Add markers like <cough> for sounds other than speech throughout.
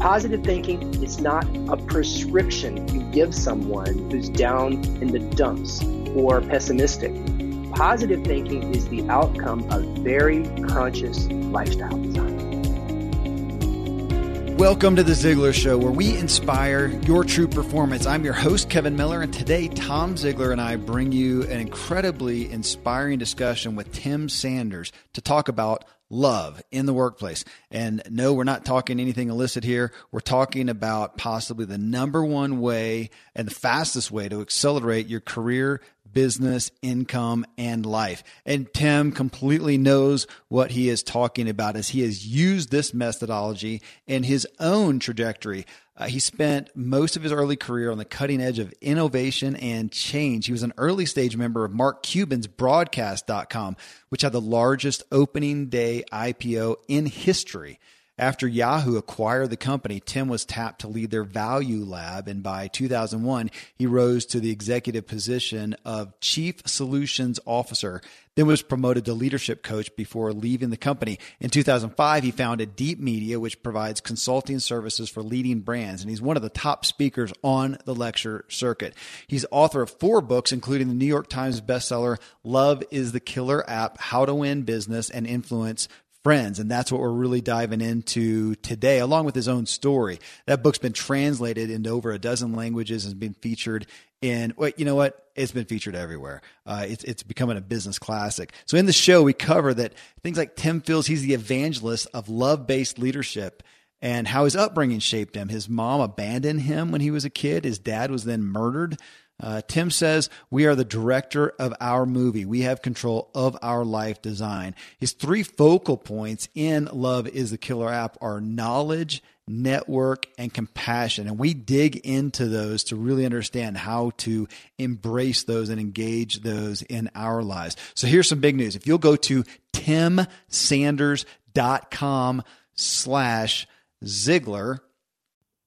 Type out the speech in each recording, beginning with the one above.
Positive thinking is not a prescription you give someone who's down in the dumps or pessimistic. Positive thinking is the outcome of very conscious lifestyle design. Welcome to the Ziglar Show, where we inspire your true performance. I'm your host, Kevin Miller, and today Tom Ziglar and I bring you an incredibly inspiring discussion with Tim Sanders to talk about love in the workplace. And no, we're not talking anything illicit here. We're talking about possibly the number one way and the fastest way to accelerate your career business, income, and life. And Tim completely knows what he is talking about as he has used this methodology in his own trajectory. Uh, he spent most of his early career on the cutting edge of innovation and change. He was an early stage member of Mark Cuban's broadcast.com, which had the largest opening day IPO in history. After Yahoo acquired the company, Tim was tapped to lead their ValueLab. And by 2001, he rose to the executive position of chief solutions officer, then was promoted to leadership coach before leaving the company. In 2005, he founded Deeper Media, which provides consulting services for leading brands. And he's one of the top speakers on the lecture circuit. He's author of four books, including the New York Times bestseller, Love is the Killer App, How to Win Business and Influence friends. And that's what we're really diving into today, along with his own story. That book's been translated into over a dozen languages and been featured in, wait, you know what? It's been featured everywhere. Uh, it's, it's becoming a business classic. So in the show, we cover that things like Tim feels he's the evangelist of love based leadership and how his upbringing shaped him. His mom abandoned him when he was a kid. His dad was then murdered. Uh, Tim says, We are the director of our movie. We have control of our life design. His three focal points in Love is the Killer app are knowledge, network, and compassion. And we dig into those to really understand how to embrace those and engage those in our lives. So here's some big news. If you'll go to timsanders.com slash Ziglar,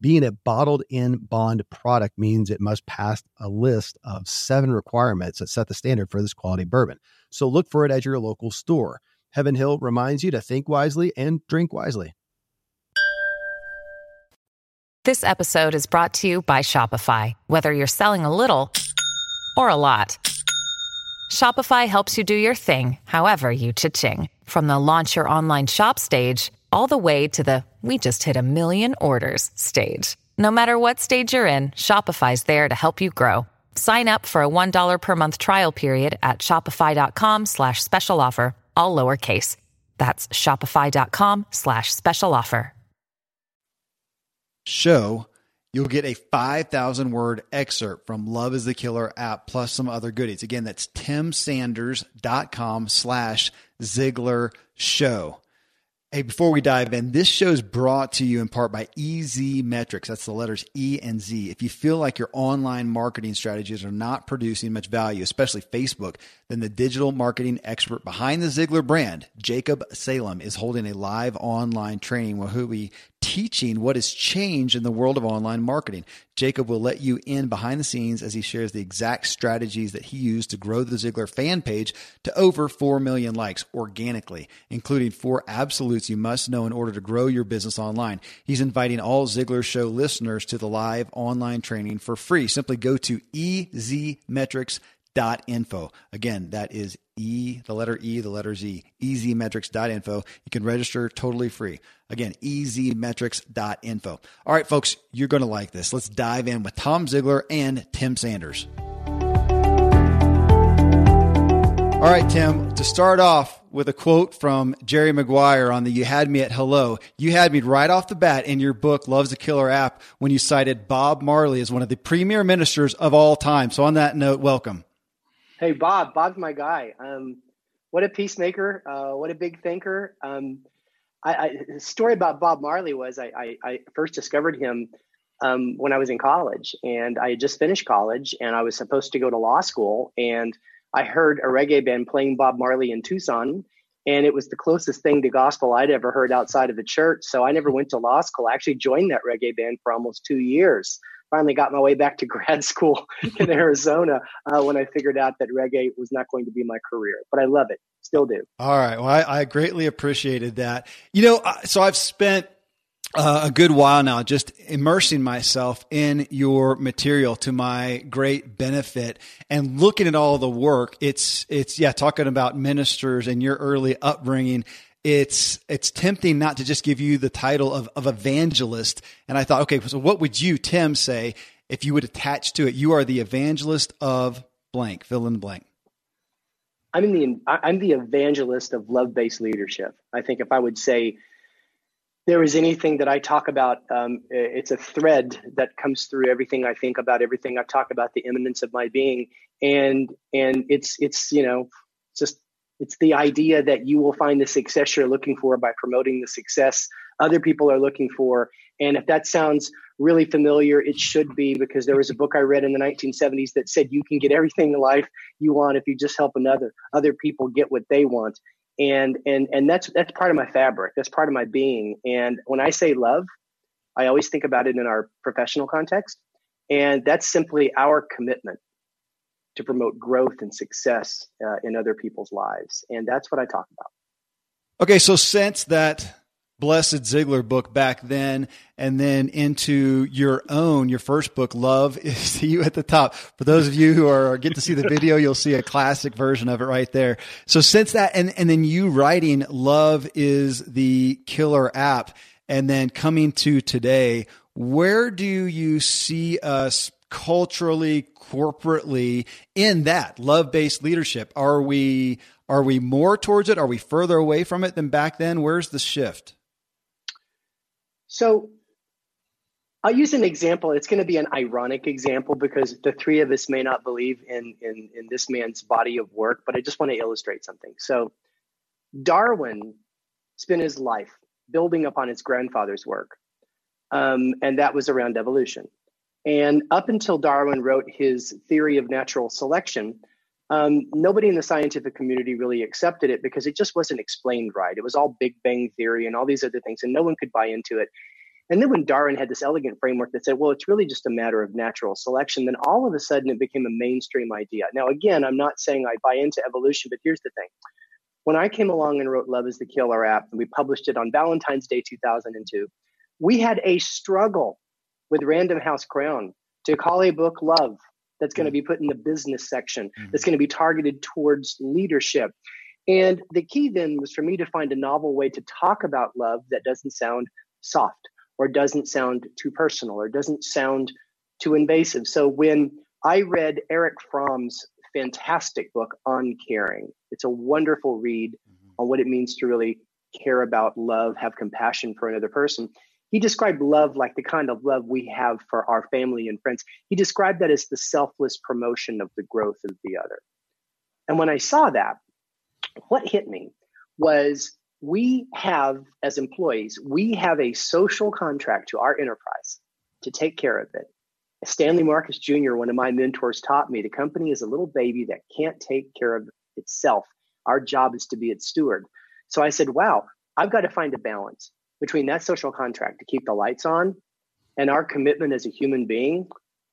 Being a bottled in bond product means it must pass a list of seven requirements that set the standard for this quality bourbon. So look for it at your local store. Heaven Hill reminds you to think wisely and drink wisely. This episode is brought to you by Shopify. Whether you're selling a little or a lot, Shopify helps you do your thing, however you cha-ching. From the launch your online shop stage all the way to the we just hit a million orders stage. No matter what stage you're in, Shopify's there to help you grow. Sign up for a $1 per month trial period at shopify.com slash special offer, all lowercase. That's shopify.com slash special offer. Show, you'll get a 5,000 word excerpt from Love is the Killer app plus some other goodies. Again, that's timsanders.com slash Ziglar Show. Hey, before we dive in, this show is brought to you in part by EZ Metrics. That's the letters E and Z. If you feel like your online marketing strategies are not producing much value, especially Facebook, then the digital marketing expert behind the Ziglar brand, Jacob Salem, is holding a live online training where he'll be teaching what has changed in the world of online marketing. Jacob will let you in behind the scenes as he shares the exact strategies that he used to grow the Ziglar fan page to over 4 million likes organically, including four absolutes you must know in order to grow your business online. He's inviting all Ziglar Show listeners to the live online training for free. Simply go to ezmetrics.info. Again, that is E, the letter E, the letter Z, ezmetrics.info. You can register totally free. Again, ezmetrics.info. All right, folks, you're going to like this. Let's dive in with Tom Ziglar and Tim Sanders. All right, Tim, to start off, with a quote from Jerry Maguire on the You Had Me at Hello. You had me right off the bat in your book, Love's a Killer App, when you cited Bob Marley as one of the premier ministers of all time. So, on that note, welcome. Hey, Bob. Bob's my guy. Um, what a peacemaker. Uh, what a big thinker. Um, I, I, the story about Bob Marley was I, I, I first discovered him um, when I was in college, and I had just finished college, and I was supposed to go to law school, and I heard a reggae band playing Bob Marley in Tucson, and it was the closest thing to gospel I'd ever heard outside of the church. So I never went to law school. I actually joined that reggae band for almost two years. Finally, got my way back to grad school <laughs> in Arizona uh, when I figured out that reggae was not going to be my career. But I love it, still do. All right. Well, I, I greatly appreciated that. You know, so I've spent uh, a good while now, just immersing myself in your material to my great benefit and looking at all the work. It's, it's, yeah, talking about ministers and your early upbringing. It's, it's tempting not to just give you the title of, of evangelist. And I thought, okay, so what would you, Tim, say if you would attach to it? You are the evangelist of blank, fill in the blank. I'm the, I'm the evangelist of love based leadership. I think if I would say, there is anything that I talk about, um, it's a thread that comes through everything I think about, everything I talk about, the immanence of my being, and and it's it's you know just it's the idea that you will find the success you're looking for by promoting the success other people are looking for. And if that sounds really familiar, it should be because there was a book I read in the 1970s that said you can get everything in life you want if you just help another other people get what they want. And and and that's that's part of my fabric. That's part of my being. And when i say love i always think about it in our professional context. And that's simply our commitment to promote growth and success uh, in other people's lives and that's what i talk about okay so since that Blessed Ziglar book back then, and then into your own, your first book, Love <laughs> is you at the top. For those of you who are get to see the video, <laughs> you'll see a classic version of it right there. So since that, and, and then you writing Love is the killer app, and then coming to today, where do you see us culturally, corporately in that love based leadership? Are we, are we more towards it? Are we further away from it than back then? Where's the shift? So I'll use an example. It's going to be an ironic example because the three of us may not believe in, in, in this man's body of work, but I just want to illustrate something. So Darwin spent his life building upon his grandfather's work, um, and that was around evolution. And up until Darwin wrote his theory of natural selection, um, nobody in the scientific community really accepted it because it just wasn't explained right. It was all Big Bang theory and all these other things, and no one could buy into it. And then when Darwin had this elegant framework that said, well, it's really just a matter of natural selection, then all of a sudden it became a mainstream idea. Now, again, I'm not saying I buy into evolution, but here's the thing. When I came along and wrote Love is the Killer app, and we published it on Valentine's Day 2002, we had a struggle with Random House Crown to call a book Love that's going to mm. be put in the business section mm-hmm. that's going to be targeted towards leadership and the key then was for me to find a novel way to talk about love that doesn't sound soft or doesn't sound too personal or doesn't sound too invasive so when i read Erich Fromm's fantastic book on caring it's a wonderful read mm-hmm. on what it means to really care about love have compassion for another person he described love like the kind of love we have for our family and friends. He described that as the selfless promotion of the growth of the other. And when I saw that, what hit me was we have, as employees, we have a social contract to our enterprise to take care of it. Stanley Marcus Jr., one of my mentors, taught me the company is a little baby that can't take care of itself. Our job is to be its steward. So I said, wow, I've got to find a balance between that social contract to keep the lights on and our commitment as a human being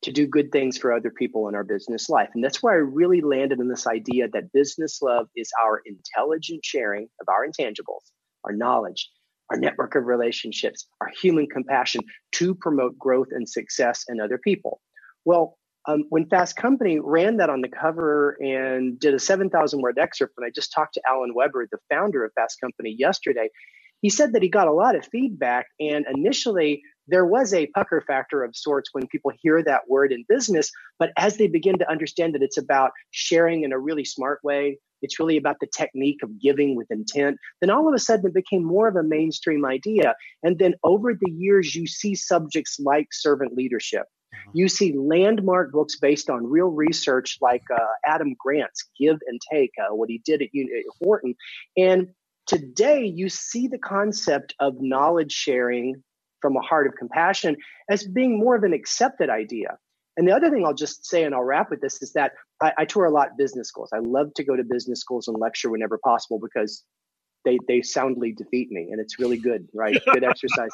to do good things for other people in our business life. And that's where I really landed in this idea that business love is our intelligent sharing of our intangibles, our knowledge, our network of relationships, our human compassion to promote growth and success in other people. Well, um, when Fast Company ran that on the cover and did a 7,000 word excerpt, and I just talked to Alan Webber, the founder of Fast Company, yesterday, he said that he got a lot of feedback and initially there was a pucker factor of sorts when people hear that word in business. But as they begin to understand that it's about sharing in a really smart way, it's really about the technique of giving with intent, then all of a sudden it became more of a mainstream idea. And then over the years, you see subjects like servant leadership. Mm-hmm. You see landmark books based on real research like uh, Adam Grant's Give and Take, uh, what he did at, at Wharton. And today you see the concept of knowledge sharing from a heart of compassion as being more of an accepted idea. And the other thing I'll just say, and I'll wrap with this, is that I, I tour a lot business schools. I love to go to business schools and lecture whenever possible because they they soundly defeat me, and it's really good, right? <laughs> Good exercise.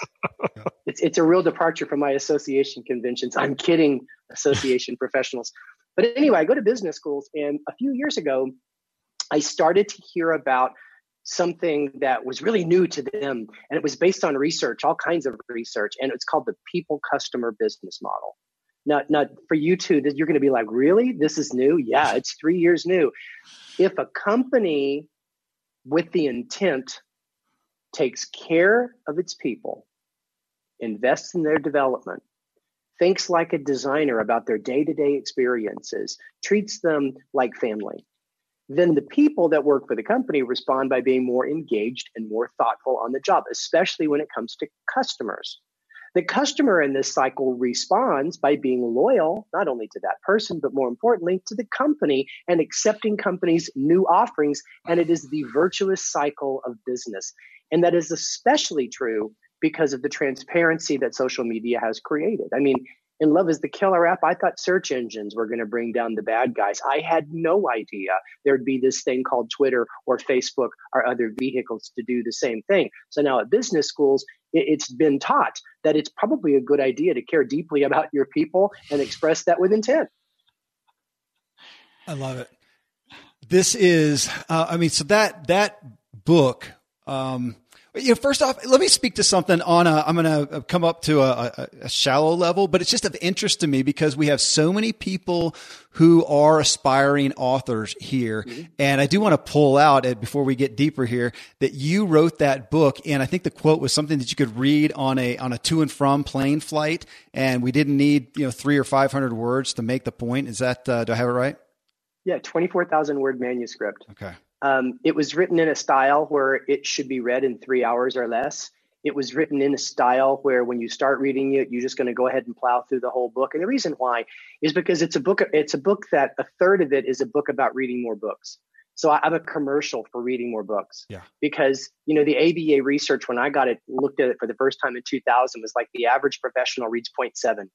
It's it's a real departure from my association conventions. I'm kidding, association <laughs> professionals. But anyway, I go to business schools, and a few years ago, I started to hear about something that was really new to them. And it was based on research, all kinds of research. And it's called the people customer business model. Now, now for you two, you're going to be like, really? This is new? Yeah, it's three years new. If a company with the intent takes care of its people, invests in their development, thinks like a designer about their day to day experiences, treats them like family, then the people that work for the company respond by being more engaged and more thoughtful on the job, especially when it comes to customers. The customer in this cycle responds by being loyal, not only to that person, but more importantly, to the company and accepting companies' new offerings. And it is the virtuous cycle of business. And that is especially true because of the transparency that social media has created. I mean, in Love is the Killer app, I thought search engines were going to bring down the bad guys. I had no idea there'd be this thing called Twitter or Facebook or other vehicles to do the same thing. So now at business schools, it's been taught that it's probably a good idea to care deeply about your people and express that with intent. I love it. This is, uh, I mean, so that that book um, you know, first off, let me speak to something on a, I'm going to come up to a, a, shallow level, but it's just of interest to me because we have so many people who are aspiring authors here. Mm-hmm. And I do want to pull out before we get deeper here that you wrote that book. And I think the quote was something that you could read on a, on a to and from plane flight. And we didn't need, you know, three or 500 words to make the point. Is that, uh, do I have it right? Yeah. 24,000 word manuscript. Okay. Um, it was written in a style where it should be read in three hours or less. It was written in a style where when you start reading it, you're just going to go ahead and plow through the whole book. And the reason why is because it's a book. It's a book that a third of it is a book about reading more books. So I have a commercial for reading more books. Yeah. Because you know the ABA research when I got it, looked at it for the first time in 2000 was like the average professional reads 0.7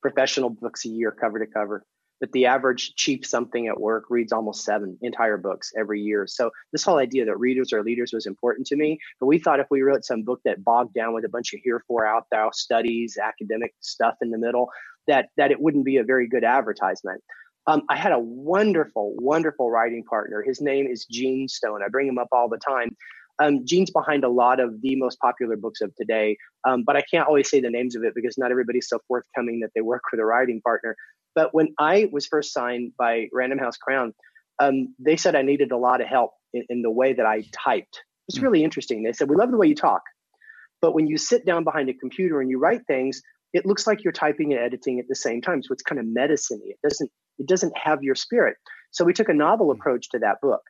professional books a year, cover to cover but the average cheap something at work reads almost seven entire books every year. So this whole idea that readers are leaders was important to me. But we thought if we wrote some book that bogged down with a bunch of here for out there studies, academic stuff in the middle, that that it wouldn't be a very good advertisement. Um, I had a wonderful, wonderful writing partner. His name is Gene Stone. I bring him up all the time. Um, Gene's behind a lot of the most popular books of today, um, but I can't always say the names of it because not everybody's so forthcoming that they work with a writing partner. But when I was first signed by Random House Crown, um, they said I needed a lot of help in, in the way that I typed. It's hmm. really interesting. They said, We love the way you talk, but when you sit down behind a computer and you write things, it looks like you're typing and editing at the same time. So it's kind of medicine It doesn't it doesn't have your spirit. So we took a novel hmm. approach to that book.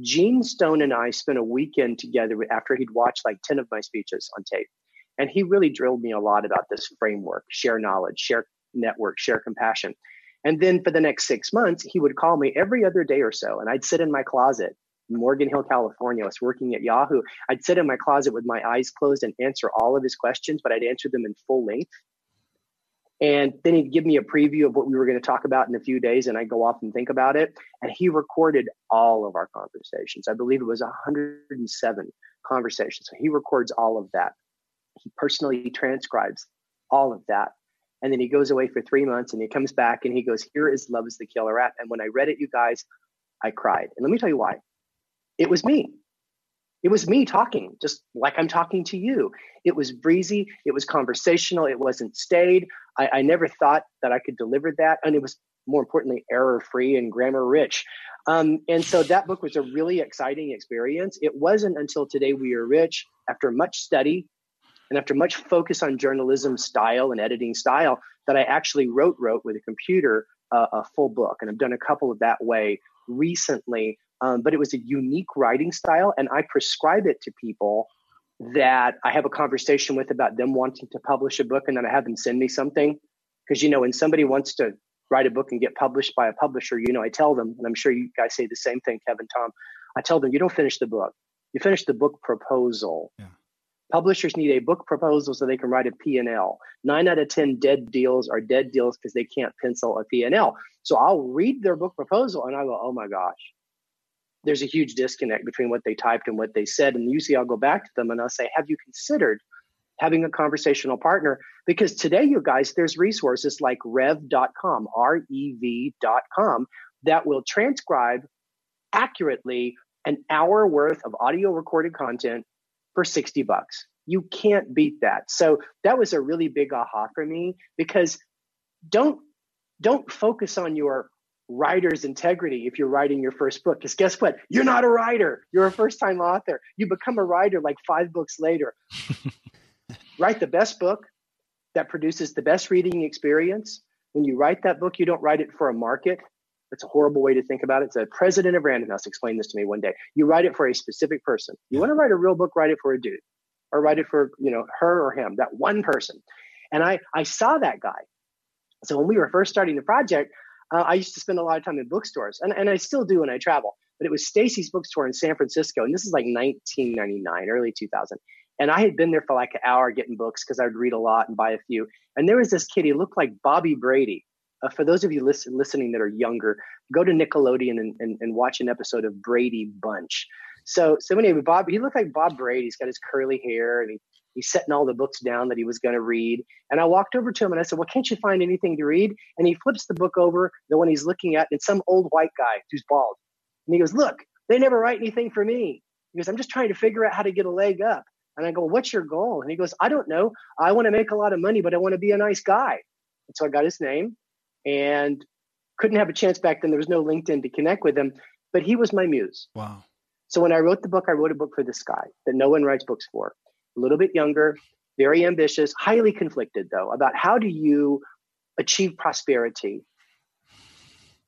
Gene Stone and I spent a weekend together after he'd watched like 10 of my speeches on tape. And he really drilled me a lot about this framework, share knowledge, share network, share compassion. And then for the next six months, he would call me every other day or so, and I'd sit in my closet in Morgan Hill, California. I was working at Yahoo. I'd sit in my closet with my eyes closed and answer all of his questions, but I'd answer them in full length. And then he'd give me a preview of what we were going to talk about in a few days, and I'd go off and think about it. And he recorded all of our conversations. I believe it was 107 conversations. So he records all of that. He personally transcribes all of that. And then he goes away for three months and he comes back and he goes, Here is Love is the Killer app. And when I read it, you guys, I cried. And let me tell you why. It was me. It was me talking, just like I'm talking to you. It was breezy. It was conversational. It wasn't staid. I, I never thought that I could deliver that. And it was more importantly, error free and grammar rich. Um, and so that book was a really exciting experience. It wasn't until Today We Are Rich, after much study, And after much focus on journalism style and editing style, that I actually wrote wrote with a computer uh, a full book, and I've done a couple of that way recently. Um, but it was a unique writing style, and I prescribe it to people that I have a conversation with about them wanting to publish a book, and then I have them send me something. Because you know, when somebody wants to write a book and get published by a publisher, you know, I tell them, and I'm sure you guys say the same thing, Kevin, Tom. I tell them, you don't finish the book. You finish the book proposal. Yeah. Publishers need a book proposal so they can write a P&L. Nine out of 10 dead deals are dead deals because they can't pencil a P&L. So I'll read their book proposal and I go, oh my gosh, there's a huge disconnect between what they typed and what they said. And usually I'll go back to them and I'll say, have you considered having a conversational partner? Because today, you guys, there's resources like rev.com, R E V.com, that will transcribe accurately an hour worth of audio recorded content for 60 bucks. You can't beat that. So that was a really big aha for me because don't don't focus on your writer's integrity if you're writing your first book because guess what? You're not a writer. You're a first time author. You become a writer like five books later. <laughs> Write the best book that produces the best reading experience. When you write that book you don't write it for a market it's a horrible way to think about it. The president of Random House explained this to me one day. You write it for a specific person. You want to write a real book, write it for a dude, or write it for you know her or him, that one person. And I I saw that guy. So when we were first starting the project, uh, I used to spend a lot of time in bookstores, and, and I still do when I travel. But it was Stacey's bookstore in San Francisco, and this is like 1999, early 2000. And I had been there for like an hour getting books because I would read a lot and buy a few. And there was this kid, he looked like Bobby Brady. Uh, for those of you listen, listening that are younger, go to Nickelodeon and, and, and, watch an episode of Brady Bunch. So, so anyway, Bob, he looked like Bob Brady. He's got his curly hair and he, he's setting all the books down that he was going to read. And I walked over to him and I said, Well, can't you find anything to read? And he flips the book over, the one he's looking at, and some old white guy who's bald. And he goes, Look, they never write anything for me. He goes, I'm just trying to figure out how to get a leg up. And I go, What's your goal? And he goes, I don't know. I want to make a lot of money, but I want to be a nice guy. And so I got his name and couldn't have a chance back then. There was no LinkedIn to connect with him, but he was my muse. Wow. So when I wrote the book, I wrote a book for this guy that no one writes books for. A little bit younger, very ambitious, highly conflicted though, about how do you achieve prosperity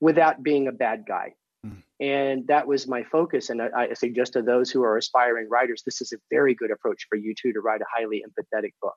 without being a bad guy. Mm. And that was my focus. And I, I suggest to those who are aspiring writers, this is a very good approach for you too to write a highly empathetic book.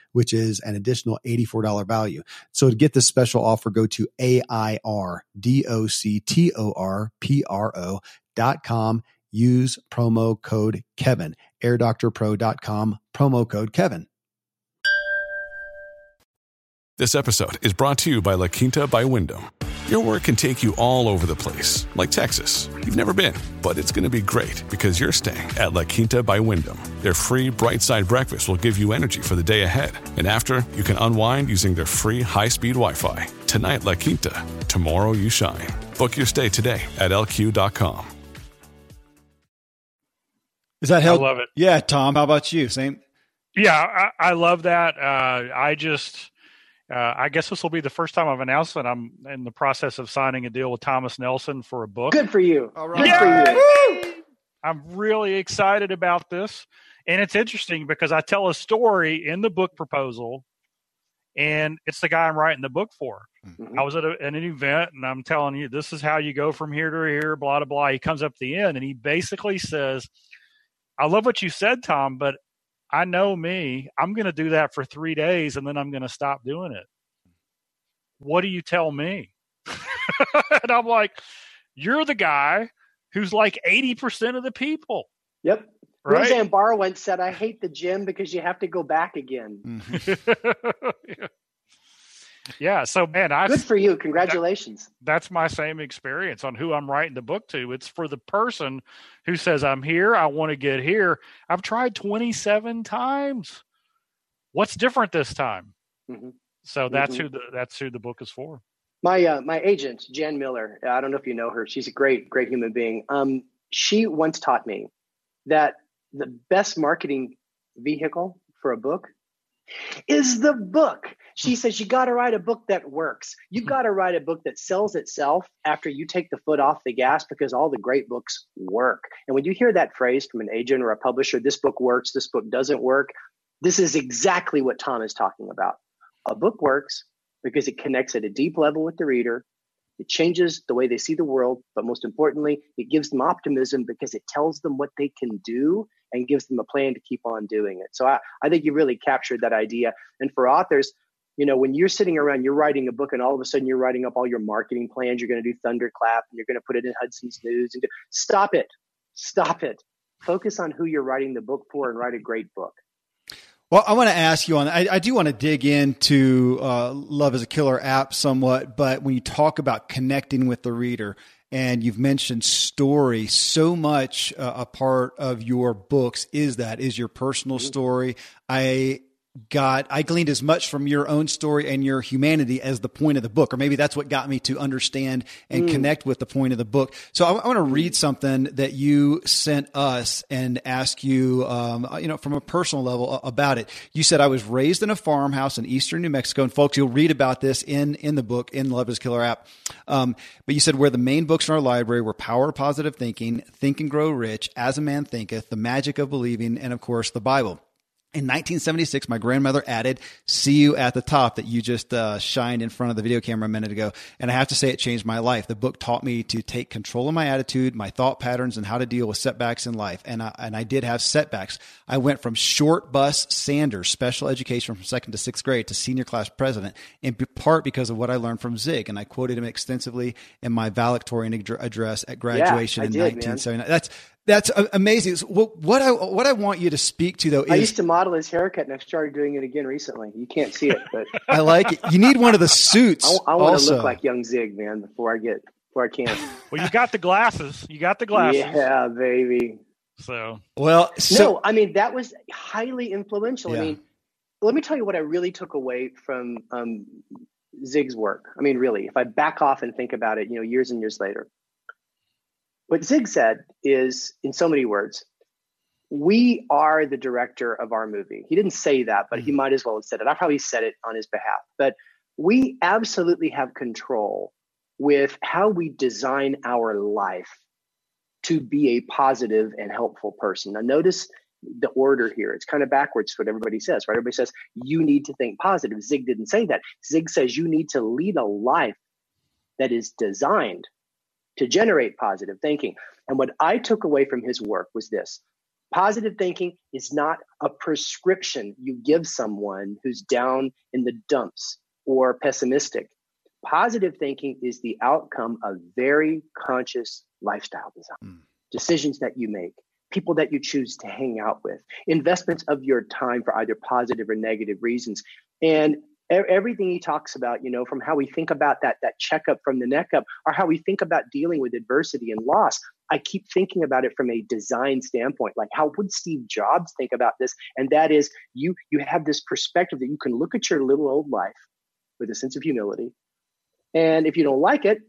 which is an additional $84 value. So to get this special offer, go to A-I-R-D-O-C-T-O-R-P-R-O dot com. Use promo code Kevin, airdoctorpro.com, promo code Kevin. This episode is brought to you by La Quinta by Wyndham. Your work can take you all over the place, like Texas. You've never been, but it's going to be great because you're staying at La Quinta by Wyndham. Their free bright side breakfast will give you energy for the day ahead. And after, you can unwind using their free high speed Wi Fi. Tonight, La Quinta. Tomorrow, you shine. Book your stay today at lq.com. Is that help? I love it. Yeah, Tom. How about you? Same. Yeah, I, I love that. Uh, I just uh, I guess this will be the first time I've announced that I'm in the process of signing a deal with Thomas Nelson for a book. Good for you. All right. Good for you. I'm really excited about this. And it's interesting because I tell a story in the book proposal, and it's the guy I'm writing the book for. Mhm. I was at, a, at an event, and I'm telling you, this is how you go from here to here, blah, blah, blah. He comes up at the end, and he basically says, I love what you said, Tom, but I know me. I'm going to do that for three days, and then I'm going to stop doing it. What do you tell me? <laughs> and I'm like, you're the guy who's like 80% of the people, Yep. right? Roseanne Barr once said, I hate the gym because you have to go back again. Mhm. yeah. <laughs> So, man, I Good for you. Congratulations. that's my same experience on who I'm writing the book to. It's for the person who says, I'm here, I want to get here. I've tried 27 times. What's different this time? Mhm. So that's Mhm. who the that's who the book is for. My uh, my agent, Jan Miller, I don't know if you know her. She's a great, great human being. Um, she once taught me that the best marketing vehicle for a book is the book. She hmm. says you got to write a book that works. You hmm. got to write a book that sells itself after you take the foot off the gas because all the great books work. And when you hear that phrase from an agent or a publisher, this book works, this book doesn't work, this is exactly what Tom is talking about. A book works because it connects at a deep level with the reader. It changes the way they see the world, but most importantly, it gives them optimism because it tells them what they can do and gives them a plan to keep on doing it. So I, I think you really captured that idea. And for authors, you know, when you're sitting around, you're writing a book, and all of a sudden you're writing up all your marketing plans. You're going to do Thunderclap, and you're going to put it in Hudson's News. And do, stop it, stop it. Focus on who you're writing the book for, and write a great book. Well, I want to ask you on. I, I do want to dig into uh, Love is a Killer app somewhat, but when you talk about connecting with the reader, and you've mentioned story, so much uh, a part of your books is that is your personal story. I got I gleaned as much from your own story and your humanity as the point of the book, or maybe that's what got me to understand and connect with the point of the book. So I, I want to read something that you sent us and ask you, um, you know, from a personal level about it. You said I was raised in a farmhouse in eastern New Mexico, and folks, you'll read about this in in the book in Love Is Killer app. Um, but you said where the main books in our library were Power of Positive Thinking, Think and Grow Rich, As a Man Thinketh, The Magic of Believing, and of course the Bible. In 1976, my grandmother added "See you at the top" that you just uh, shined in front of the video camera a minute ago, and I have to say it changed my life. The book taught me to take control of my attitude, my thought patterns, and how to deal with setbacks in life. And I, and I did have setbacks. I went from short bus Sanders, special education from second to sixth grade, to senior class president, in part because of what I learned from Zig, and I quoted him extensively in my valedictorian ad- address at graduation I in did, man. 1979. That's that's amazing. What, what I what I want you to speak to though is I used to model his haircut, and I've started doing it again recently. You can't see it, but <laughs> I like it. You need one of the suits. I, want to look like young Zig, man, before I get before I can. <laughs> Well, you got the glasses. You got the glasses. yeah, baby. So well. So no, I mean that was highly influential. Yeah. I mean, let me tell you what I really took away from um, Zig's work. I mean, really, if I back off and think about it, you know, years and years later, what Zig said is, in so many words, we are the director of our movie. He didn't say that, but he mm-hmm. might as well have said it. I probably said it on his behalf. But we absolutely have control with how we design our life to be a positive and helpful person. Now, notice the order here. It's kind of backwards to what everybody says, right? Everybody says you need to think positive. Zig didn't say that. Zig says you need to lead a life that is designed to generate positive thinking. And what I took away from his work was this Positive thinking is not a prescription you give someone who's down in the dumps or pessimistic. Positive thinking is the outcome of very conscious lifestyle design, mm. decisions that you make, people that you choose to hang out with, investments of your time for either positive or negative reasons. And everything he talks about, you know, from how we think about that that checkup from the neck up, or how we think about dealing with adversity and loss. I keep thinking about it from a design standpoint. Like, how would Steve Jobs think about this? And that is, you you have this perspective that you can look at your little old life with a sense of humility, and if you don't like it,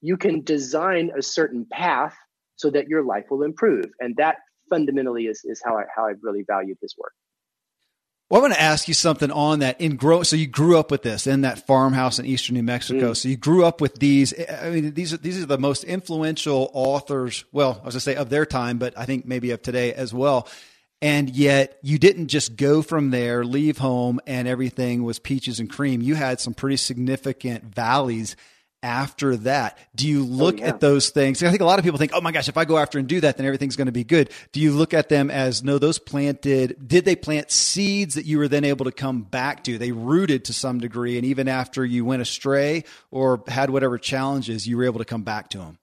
you can design a certain path so that your life will improve. And that fundamentally is is how I how I've really valued his work. Well, I want to ask you something on that. In grow, so you grew up with this in that farmhouse in eastern New Mexico. Mm. So you grew up with these. I mean, these are these are the most influential authors. Well, I was going to say of their time, but I think maybe of today as well. And yet, you didn't just go from there, leave home, and everything was peaches and cream. You had some pretty significant valleys after that? Do you oh, look oh, yeah. at those things? I think a lot of people think, oh my gosh, if I go after and do that, then everything's going to be good. Do you look at them as, no, those planted, did they plant seeds that you were then able to come back to? They rooted to some degree. And even after you went astray or had whatever challenges, you were able to come back to them.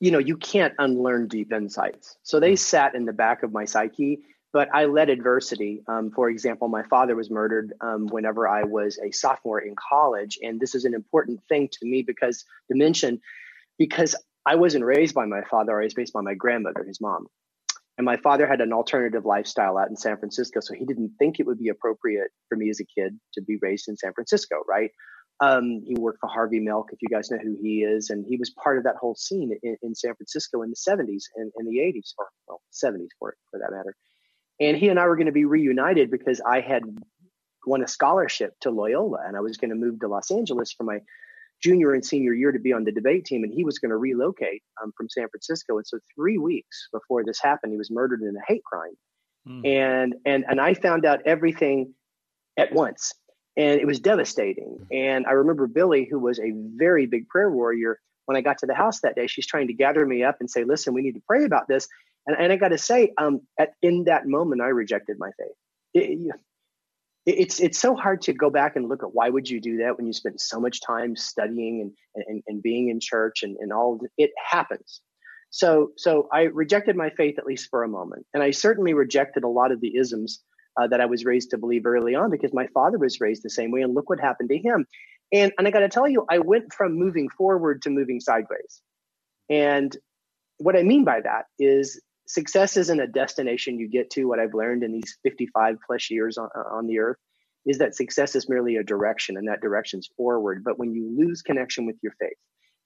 You know, you can't unlearn deep insights. So they hmm. sat in the back of my psyche but I led adversity. Um, for example, my father was murdered um, whenever I was a sophomore in college, and this is an important thing to me because to mention, because I wasn't raised by my father; I was raised by my grandmother, his mom, and my father had an alternative lifestyle out in San Francisco, so he didn't think it would be appropriate for me as a kid to be raised in San Francisco, right? Um, he worked for Harvey Milk, if you guys know who he is, and he was part of that whole scene in, in San Francisco in the 70s and in the 80s, or well, 70s for for that matter. And he and I were going to be reunited because I had won a scholarship to Loyola and I was going to move to Los Angeles for my junior and senior year to be on the debate team. And he was going to relocate um, from San Francisco. And so three weeks before this happened, he was murdered in a hate crime. Mm. And, and, and I found out everything at once and it was devastating. And I remember Billy, who was a very big prayer warrior, when I got to the house that day, she's trying to gather me up and say, listen, we need to pray about this. And, and I got to say, um, at, in that moment, I rejected my faith. It, it's it's so hard to go back and look at why would you do that when you spent so much time studying and and, and being in church and, and all it happens. So so i rejected my faith at least for a moment. And i certainly rejected a lot of the isms uh, that i was raised to believe early on because my father was raised the same way and look what happened to him. And and i got to tell you i went from moving forward to moving sideways. And what i mean by that is success isn't a destination you get to. What I've learned in these 55 plus years on, uh, on the earth is that success is merely a direction, and that direction's forward. But when you lose connection with your faith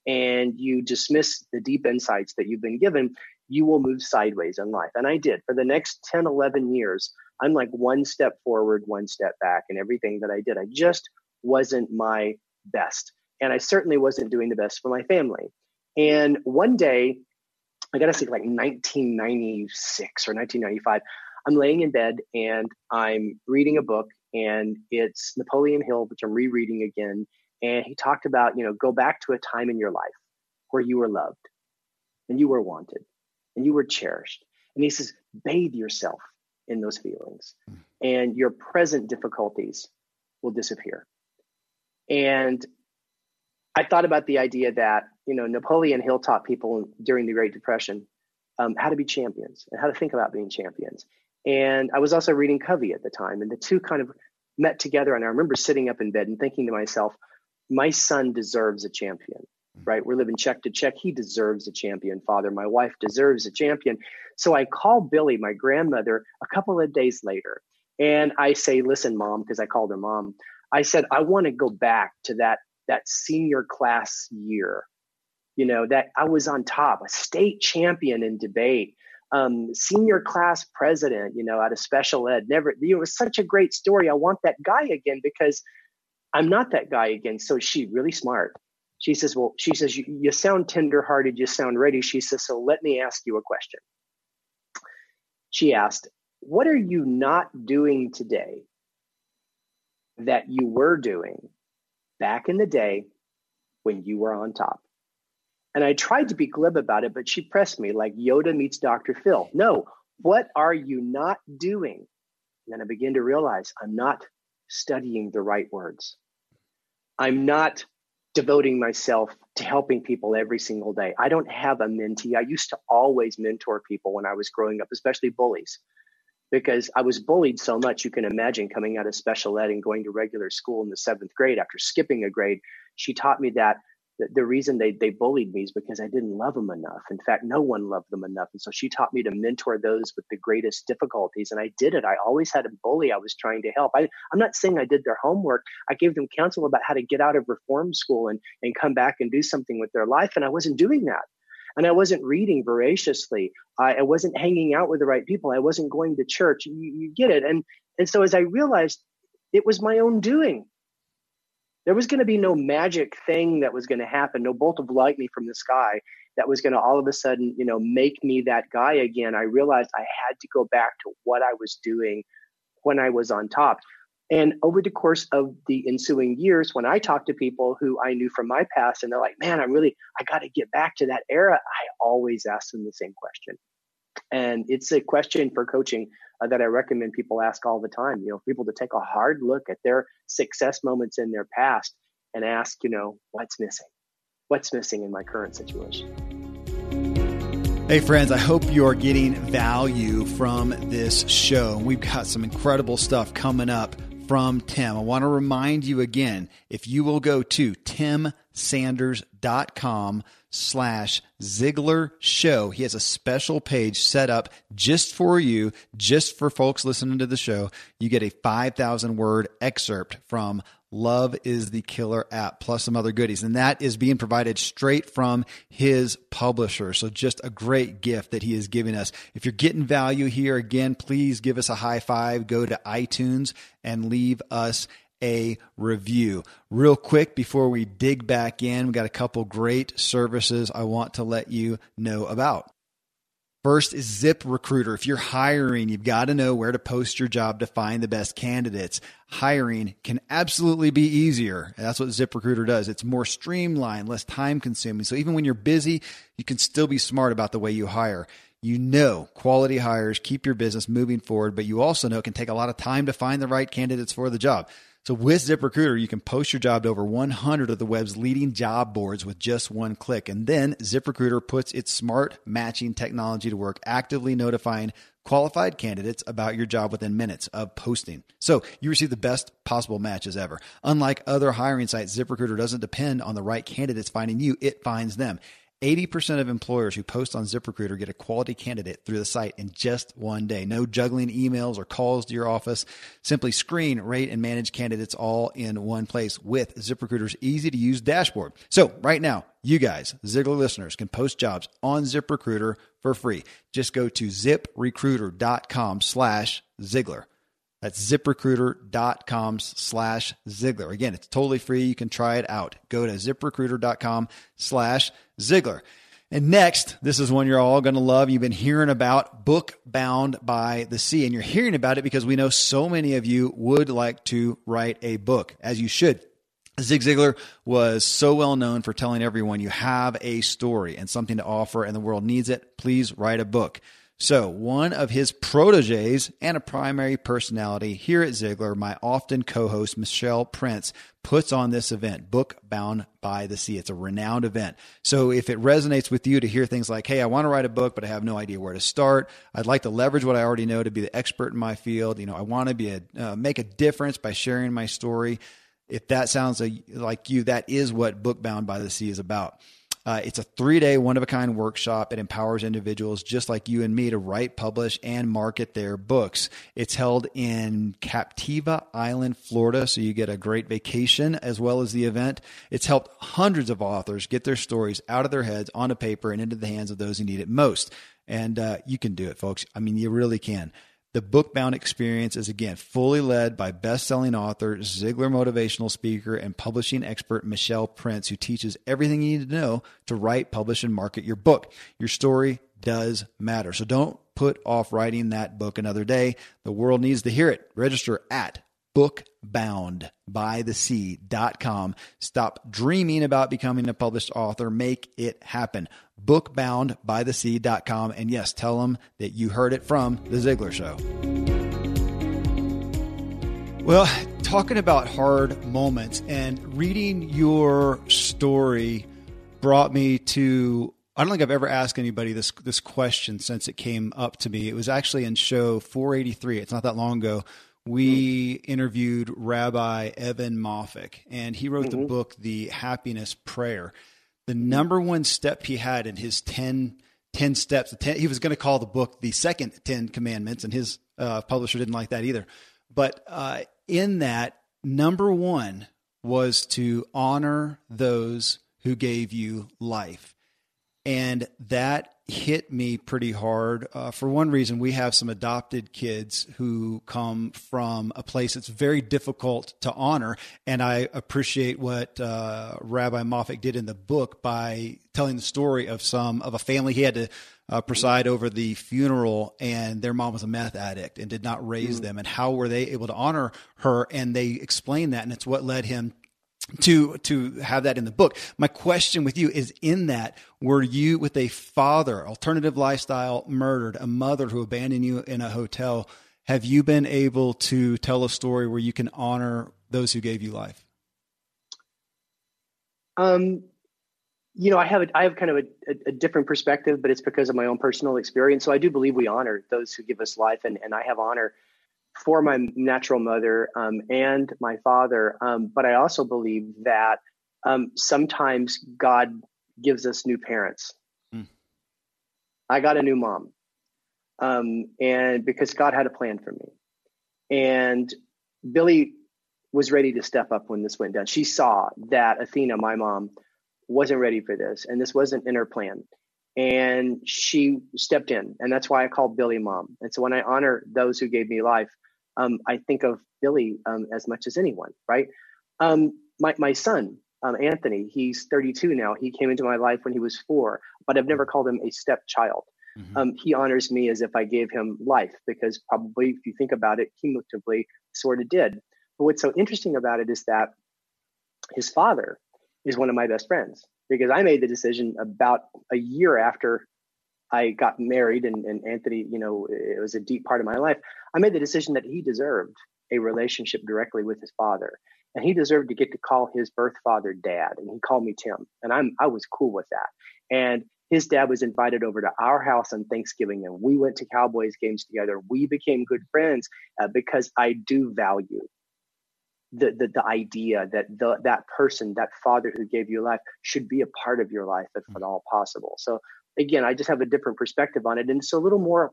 and you dismiss the deep insights that you've been given, you will move sideways in life. And I did for the next 10, 11 years. I'm like one step forward, one step back, and everything that I did. I just wasn't my best. And I certainly wasn't doing the best for my family. And one day, I got to say, like 1996 or 1995. I'm laying in bed and I'm reading a book, and it's Napoleon Hill, which I'm rereading again. And he talked about, you know, go back to a time in your life where you were loved and you were wanted and you were cherished. And he says, bathe yourself in those feelings, and your present difficulties will disappear. And I thought about the idea that you know Napoleon Hill taught people during the Great Depression um, how to be champions and how to think about being champions. And I was also reading Covey at the time, and the two kind of met together. And I remember sitting up in bed and thinking to myself, my son deserves a champion, right? We're living check to check. He deserves a champion, father. My wife deserves a champion. So I call Billy, my grandmother, a couple of days later. And I say, listen, mom, because I called her mom. I said, I want to go back to that that senior class year. You know, that I was on top, a state champion in debate, um, senior class president, you know, out of special ed. Never, you know, it was such a great story. I want that guy again because I'm not that guy again. So she really smart. She says, well, she says, you, you sound tenderhearted. You sound ready. She says, so let me ask you a question. She asked, what are you not doing today that you were doing back in the day when you were on top. And I tried to be glib about it, but she pressed me like Yoda meets Dr. Phil. No, What are you not doing? And then I begin to realize I'm not studying the right words. I'm not devoting myself to helping people every single day. I don't have a mentee. I used to always mentor people when I was growing up, especially bullies, because I was bullied so much. You can imagine coming out of special ed and going to regular school in the seventh grade after skipping a grade. She taught me that the, the reason they, they bullied me is because I didn't love them enough. In fact, no one loved them enough. And so she taught me to mentor those with the greatest difficulties. And I did it. I always had a bully I was trying to help. I, I'm not saying I did their homework. I gave them counsel about how to get out of reform school and, and come back and do something with their life. And I wasn't doing that. And I wasn't reading voraciously. I, I wasn't hanging out with the right people. I wasn't going to church. You, you get it. And, and so as I realized, it was my own doing there was going to be no magic thing that was going to happen, no bolt of lightning from the sky that was going to all of a sudden, you know, make me that guy again. I realized I had to go back to what I was doing when I was on top. And over the course of the ensuing years, when I talked to people who I knew from my past and they're like, man, I'm really, I got to get back to that era, I always ask them the same question. And it's a question for coaching uh, that I recommend people ask all the time. You know, people to take a hard look at their success moments in their past and ask, you know, what's missing? What's missing in my current situation? Hey, friends, I hope you're getting value from this show. We've got some incredible stuff coming up from Tim. I want to remind you again if you will go to timsanders.com slash Ziglar Show. He has a special page set up just for you, just for folks listening to the show. You get a 5,000 word excerpt from Love is the Killer app, plus some other goodies. And that is being provided straight from his publisher. So just a great gift that he is giving us. If you're getting value here, again, please give us a high five. Go to iTunes and leave us a review. Real quick before we dig back in, we got a couple great services I want to let you know about. First is Zip Recruiter. If you're hiring, you've got to know where to post your job to find the best candidates. Hiring can absolutely be easier. That's what Zip Recruiter does. It's more streamlined, less time consuming. So even when you're busy, you can still be smart about the way you hire. You know quality hires keep your business moving forward, but you also know it can take a lot of time to find the right candidates for the job. So with ZipRecruiter, you can post your job to over 100 of the web's leading job boards with just one click. And then ZipRecruiter puts its smart matching technology to work, actively notifying qualified candidates about your job within minutes of posting. So you receive the best possible matches ever. Unlike other hiring sites, ZipRecruiter doesn't depend on the right candidates finding you, it finds them. 80% of employers who post on ZipRecruiter get a quality candidate through the site in just one day. No juggling emails or calls to your office. Simply screen, rate, and manage candidates all in one place with ZipRecruiter's easy to use dashboard. So right now, you guys, Ziglar listeners, can post jobs on ZipRecruiter for free. Just go to ziprecruiter.com slash Ziglar. That's ziprecruiter.com slash Ziglar. Again, it's totally free. You can try it out. Go to ziprecruiter.com slash Ziglar. And next, this is one you're all going to love. You've been hearing about Book Bound by the Sea, and you're hearing about it because we know so many of you would like to write a book, as you should. Zig Ziglar was so well known for telling everyone you have a story and something to offer, and the world needs it. Please write a book. So, one of his proteges and a primary personality here at Ziglar, my often co host, Michelle Prince, puts on this event, Book Bound by the Sea. It's a renowned event. So, if it resonates with you to hear things like, hey, I want to write a book, but I have no idea where to start, I'd like to leverage what I already know to be the expert in my field. You know, I want to be a, uh, make a difference by sharing my story. If that sounds like you, that is what Book Bound by the Sea is about. Uh, it's a three day, one of a kind workshop. It empowers individuals just like you and me to write, publish, and market their books. It's held in Captiva Island, Florida, so you get a great vacation as well as the event. It's helped hundreds of authors get their stories out of their heads onto paper and into the hands of those who need it most. And uh, you can do it, folks. I mean, you really can. The Bookbound experience is again fully led by best-selling author, Ziglar motivational speaker, and publishing expert Michelle Prince, who teaches everything you need to know to write, publish, and market your book. Your story does matter. So don't put off writing that book another day. The world needs to hear it. Register at bookboundbythesea.com. Stop dreaming about becoming a published author. Make it happen. Bookboundbythesea.com. And yes, tell them that you heard it from The Ziglar Show. Well, talking about hard moments and reading your story brought me to I don't think I've ever asked anybody this this question since it came up to me. It was actually in show 483. It's not that long ago. We interviewed Rabbi Evan Moffic, and he wrote mm-hmm. the book The Happiness Prayer. The number one step he had in his 10, 10 steps, 10, he was going to call the book the second 10 commandments, and his uh, publisher didn't like that either. But uh, in that, number one was to honor those who gave you life. And that hit me pretty hard. Uh, for one reason, we have some adopted kids who come from a place that's very difficult to honor. And I appreciate what uh, Rabbi Moffic did in the book by telling the story of some of a family he had to uh, preside over the funeral, and their mom was a meth addict and did not raise mm them. And how were they able to honor her? And they explained that, and it's what led him to to have that in the book. My question with you is in that were you with a father, alternative lifestyle, murdered, a mother who abandoned you in a hotel, have you been able to tell a story where you can honor those who gave you life? Um you know, I have a, I have kind of a, a, different perspective, but it's because of my own personal experience. So I do believe we honor those who give us life, and, and I have honor for my natural mother um, and my father. Um, but I also believe that um, sometimes God gives us new parents. Mm. I got a new mom, um, and because God had a plan for me, and Billy was ready to step up when this went down. She saw that Athena, my mom, wasn't ready for this, and this wasn't in her plan and she stepped in and that's why i call billy mom and so when i honor those who gave me life um, I think of Billy um, as much as anyone, right? Um, my, my son, um, Anthony, he's 32 now. He came into my life when he was four, but I've never called him a stepchild. Mm-hmm. Um, he honors me as if I gave him life because probably, if you think about it, cumulatively, sort of did. But what's so interesting about it is that his father is one of my best friends because I made the decision about a year after I got married and, and Anthony, you know, it was a deep part of my life. I made the decision that he deserved a relationship directly with his father. And he deserved to get to call his birth father dad. And he called me Tim. And I'm I was cool with that. And his dad was invited over to our house on Thanksgiving, and we went to Cowboys games together. We became good friends uh, because I do value the, the, the idea that the, that person, that father who gave you life, should be a part of your life if at all possible. So again, I just have a different perspective on it. And it's a little more,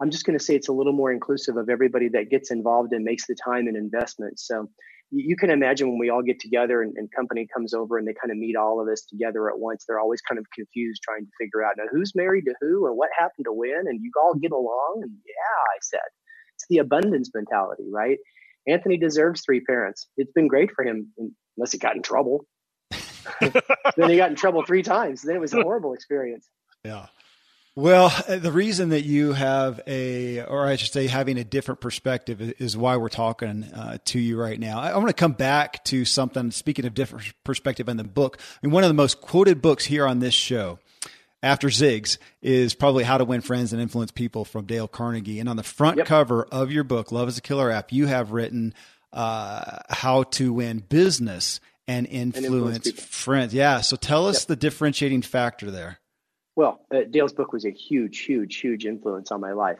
I'm just going to say it's a little more inclusive of everybody that gets involved and makes the time and investment. So you can imagine when we all get together and, and, company comes over and they kind of meet all of us together at once, they're always kind of confused trying to figure out now who's married to who and what happened to when and you all get along. And yeah, I said, it's the abundance mentality, right? Anthony deserves three parents. It's been great for him unless he got in trouble. <laughs> then he got in trouble three times. Then it was a horrible experience. Yeah. Well, <laughs> the reason that you have a, or I should say, having a different perspective is why we're talking uh, to you right now. I, I want to come back to something. Speaking of different perspective in the book, I mean, one of the most quoted books here on this show, after Zigs, is probably How to Win Friends and Influence People from Dale Carnegie. And on the front yep. cover of your book, Love is a Killer App, you have written uh, how to win business and influence, and influence friends. Yeah. So tell us yep. the differentiating factor there. Well, uh, Dale's book was a huge, huge, huge influence on my life.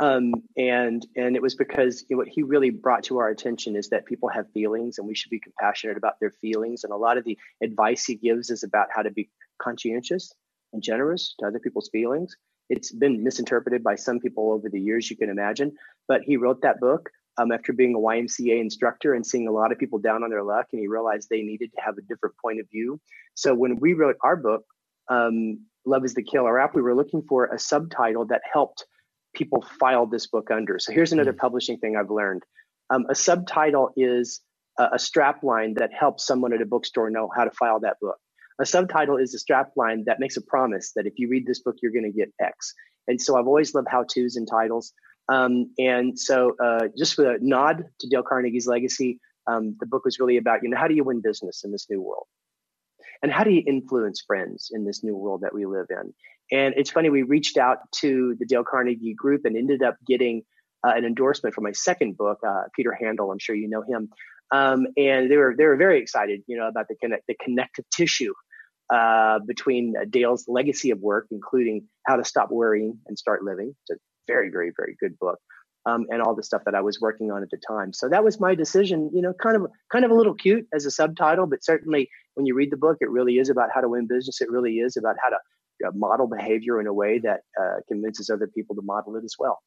Um, and and it was because what he really brought to our attention is that people have feelings and we should be compassionate about their feelings. And a lot of the advice he gives is about how to be conscientious and generous to other people's feelings. It's been misinterpreted by some people over the years, you can imagine. But he wrote that book um, after being a YMCA instructor and seeing a lot of people down on their luck, and he realized they needed to have a different point of view. So when we wrote our book, um, Love is the Killer app, we were looking for a subtitle that helped people file this book under. So here's another mm-hmm. publishing thing I've learned. Um, a subtitle is a, a strap line that helps someone at a bookstore know how to file that book. A subtitle is a strap line that makes a promise that if you read this book, you're going to get X. And so I've always loved how to's and titles. Um, and so, uh, just with a nod to Dale Carnegie's legacy, um, the book was really about, you know, how do you win business in this new world? And how do you influence friends in this new world that we live in? And it's funny, we reached out to the Dale Carnegie group and ended up getting uh, an endorsement for my second book, uh, Peter Handal. I'm sure you know him. Um, and they were they were very excited, you know, about the connect, the connective tissue uh, between uh, Dale's legacy of work, including How to Stop Worrying and Start Living. It's a very, very, very good book. Um, and all the stuff that I was working on at the time. So that was my decision, you know, kind of kind of a little cute as a subtitle, but certainly when you read the book, it really is about how to win business. It really is about how to uh, model behavior in a way that uh, convinces other people to model it as well.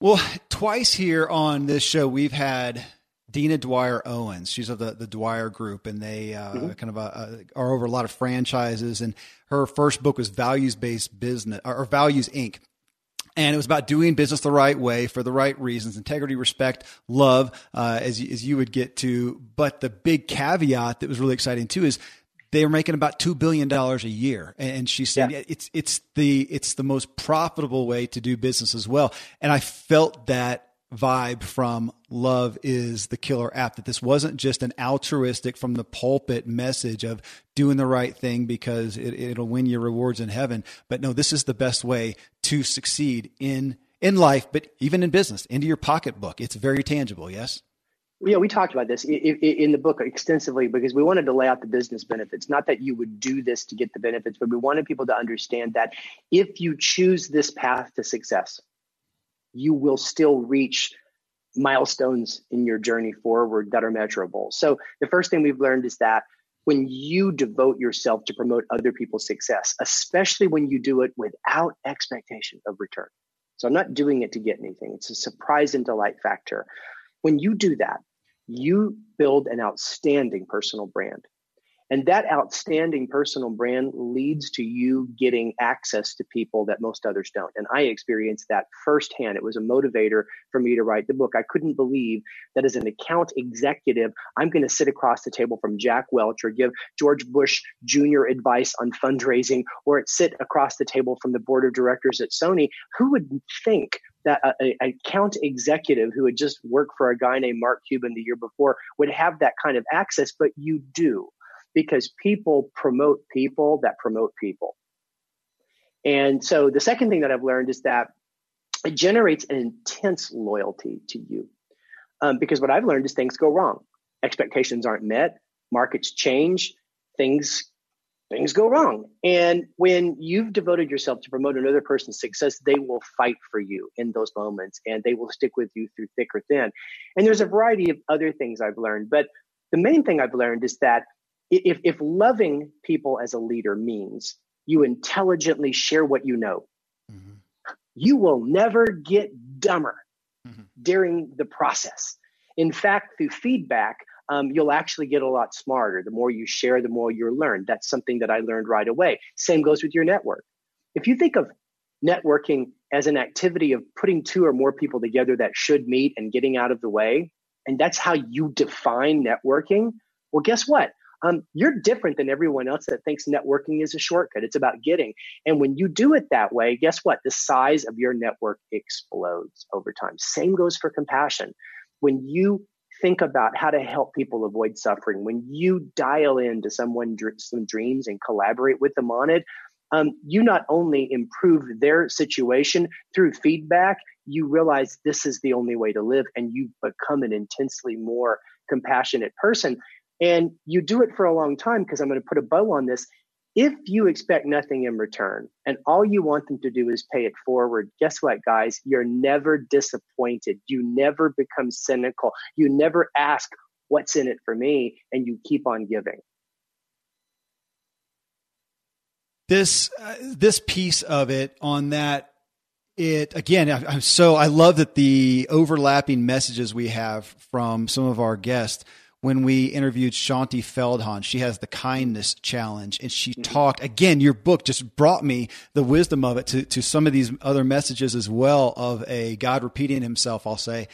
Well, twice here on this show, we've had Dina Dwyer Owens. She's of the, the Dwyer Group, and they uh, mm-hmm. kind of uh, are over a lot of franchises. And her first book was Values Based Business or Values Inc. And it was about doing business the right way for the right reasons, integrity, respect, love, uh, as, as you would get to. But the big caveat that was really exciting too is they were making about two billion dollars a year, and she said yeah. it's it's the it's the most profitable way to do business as well. And I felt that vibe from Love is the Killer app, that this wasn't just an altruistic from the pulpit message of doing the right thing because it, it'll win you rewards in heaven. But no, this is the best way to succeed in in life, but even in business, into your pocketbook. It's very tangible, yes? Yeah, we talked about this in the book extensively because we wanted to lay out the business benefits. Not that you would do this to get the benefits, but we wanted people to understand that if you choose this path to success, you will still reach milestones in your journey forward that are measurable. So the first thing we've learned is that when you devote yourself to promote other people's success, especially when you do it without expectation of return. So I'm not doing it to get anything. It's a surprise and delight factor. When you do that, you build an outstanding personal brand. And that outstanding personal brand leads to you getting access to people that most others don't. And I experienced that firsthand. It was a motivator for me to write the book. I couldn't believe that as an account executive, I'm going to sit across the table from Jack Welch or give George Bush Jr. advice on fundraising or sit across the table from the board of directors at Sony. Who would think that a, a, account executive who had just worked for a guy named Mark Cuban the year before would have that kind of access, but you do because people promote people that promote people. And so the second thing that I've learned is that it generates an intense loyalty to you. Um, because what I've learned is things go wrong. Expectations aren't met, markets change, things things go wrong. And when you've devoted yourself to promote another person's success, they will fight for you in those moments and they will stick with you through thick or thin. And there's a variety of other things I've learned, but the main thing I've learned is that if, if loving people as a leader means you intelligently share what you know, mm-hmm. you will never get dumber mm-hmm. during the process. In fact, through feedback, um, you'll actually get a lot smarter. The more you share, the more you learn. That's something that I learned right away. Same goes with your network. If you think of networking as an activity of putting two or more people together that should meet and getting out of the way, and that's how you define networking, well, guess what? Um, you're different than everyone else that thinks networking is a shortcut. It's about getting. And when you do it that way, guess what? The size of your network explodes over time. Same goes for compassion. When you think about how to help people avoid suffering, when you dial into someone's some dreams and collaborate with them on it, um, you not only improve their situation through feedback, you realize this is the only way to live, and you become an intensely more compassionate person. And you do it for a long time because I'm going to put a bow on this. If you expect nothing in return and all you want them to do is pay it forward, guess what, guys? You're never disappointed. You never become cynical. You never ask, what's in it for me? And you keep on giving. This, uh, this piece of it on that it again I, am so i love that the overlapping messages we have from some of our guests when we interviewed Shaunti Feldhahn. She has the kindness challenge and she mm-hmm. talked again, your book just brought me the wisdom of it to, to some of these other messages as well of a God repeating himself, I'll say,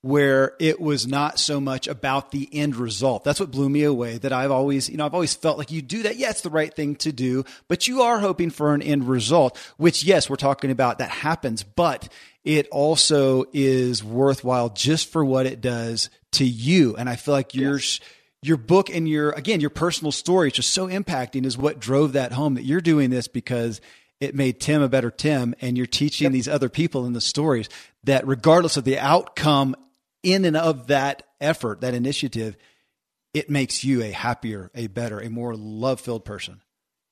where it was not so much about the end result. That's what blew me away that I've always, you know, I've always felt like you do that. Yeah, it's the right thing to do, but you are hoping for an end result, which yes, we're talking about that happens, but it also is worthwhile just for what it does to you. And I feel like your yes. your book and your again your personal story is just so impacting is what drove that home that you're doing this because it made Tim a better Tim and you're teaching yep. these other people in the stories that regardless of the outcome in and of that effort, that initiative, it makes you a happier, a better, a more love filled person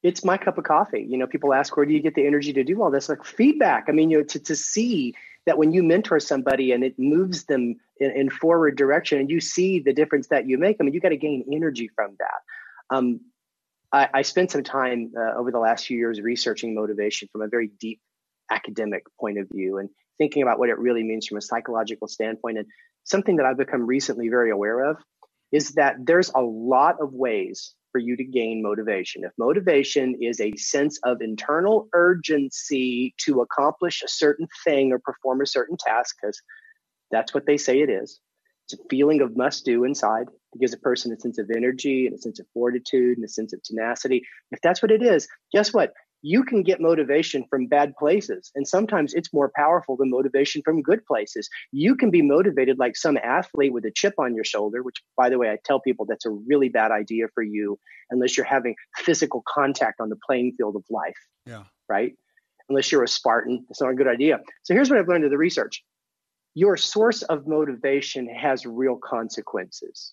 it's my cup of coffee. You know, people ask, where do you get the energy to do all this? Like feedback. I mean, you know, to, to see that when you mentor somebody and it moves them in, in forward direction and you see the difference that you make, I mean, you got to gain energy from that. Um, I, I, spent some time uh, over the last few years researching motivation from a very deep academic point of view and thinking about what it really means from a psychological standpoint. And something that I've become recently very aware of is that there's a lot of ways for you to gain motivation. If motivation is a sense of internal urgency to accomplish a certain thing or perform a certain task, because that's what they say it is, it's a feeling of must do inside. It gives a person a sense of energy and a sense of fortitude and a sense of tenacity. If that's what it is, guess what? You can get motivation from bad places. And sometimes it's more powerful than motivation from good places. You can be motivated like some athlete with a chip on your shoulder, which, by the way, I tell people that's a really bad idea for you unless you're having physical contact on the playing field of life. Yeah. Right? Unless you're a Spartan, it's not a good idea. So here's what I've learned in the research your source of motivation has real consequences.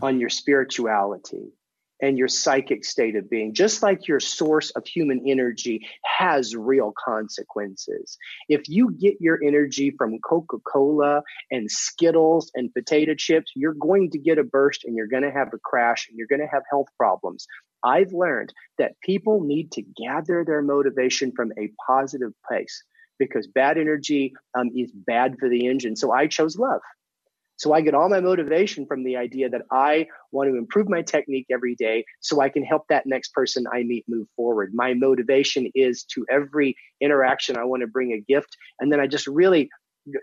on your spirituality and your psychic state of being, just like your source of human energy has real consequences. If you get your energy from Coca Cola and Skittles and potato chips, you're going to get a burst and you're going to have a crash and you're going to have health problems. I've learned that people need to gather their motivation from a positive place because bad energy um, is bad for the engine. So I chose love. So I get all my motivation from the idea that I want to improve my technique every day so I can help that next person I meet move forward. My motivation is to every interaction, I want to bring a gift. And then I just really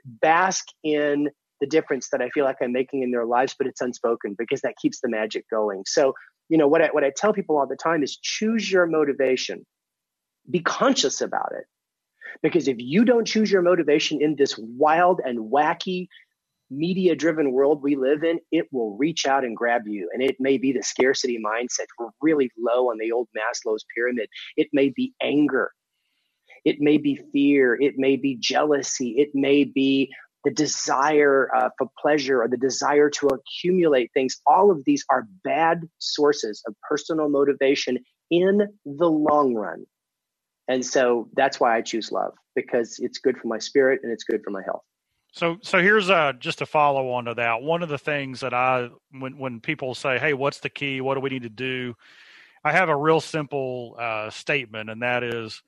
bask in the difference that I feel like I'm making in their lives, but it's unspoken because that keeps the magic going. So, you know, what I, what I tell people all the time is choose your motivation, be conscious about it. Because if you don't choose your motivation in this wild and wacky media driven world we live in, it will reach out and grab you. And it may be the scarcity mindset. We're really low on the old Maslow's pyramid. It may be anger. It may be fear. It may be jealousy. It may be the desire uh, for pleasure or the desire to accumulate things. All of these are bad sources of personal motivation in the long run. And so that's why I choose love because it's good for my spirit and it's good for my health. So, so here's uh, just a follow on to that. One of the things that I, when when people say, "Hey, what's the key? What do we need to do?" I have a real simple uh, statement, and that is,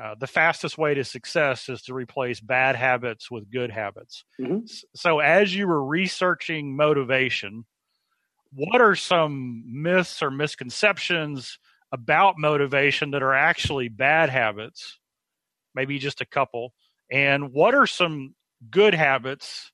uh, the fastest way to success is to replace bad habits with good habits. Mm-hmm. So, as you were researching motivation, what are some myths or misconceptions about motivation that are actually bad habits? Maybe just a couple And what are some good habits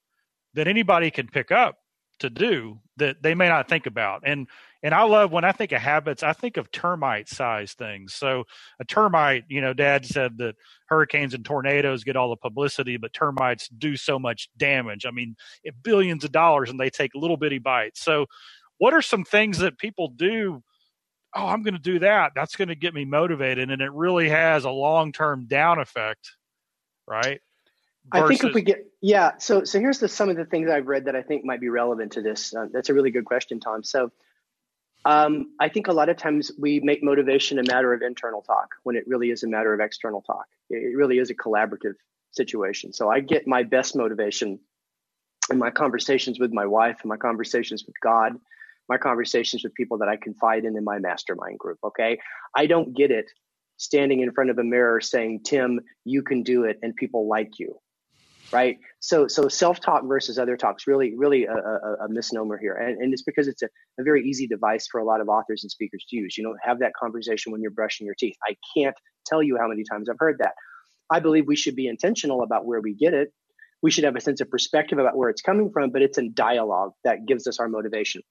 that anybody can pick up to do that they may not think about? And and I love when I think of habits, I think of termite size things. So a termite, you know, dad said that hurricanes and tornadoes get all the publicity, but termites do so much damage. I mean, billions of dollars and they take little bitty bites. So what are some things that people do? Oh, I'm going to do that. That's going to get me motivated. And it really has a long term down effect, right? Versus, I think if we get yeah, so so here's the some of the things I've read that I think might be relevant to this. Uh, that's a really good question, Tom. So um, I think a lot of times we make motivation a matter of internal talk when it really is a matter of external talk. It really is a collaborative situation. So I get my best motivation in my conversations with my wife and my conversations with God, my conversations with people that I confide in in my mastermind group. Okay. I don't get it standing in front of a mirror saying, Tim, you can do it, and people like you right? So so self talk versus other talks really really a, a, a misnomer here, and, and it's because it's a, a, very easy device for a lot of authors and speakers to use. You know, have that conversation when you're brushing your teeth. I can't tell you how many times I've heard that. I believe we should be intentional about where we get it. We should have a sense of perspective about where it's coming from, but it's in dialogue that gives us our motivation.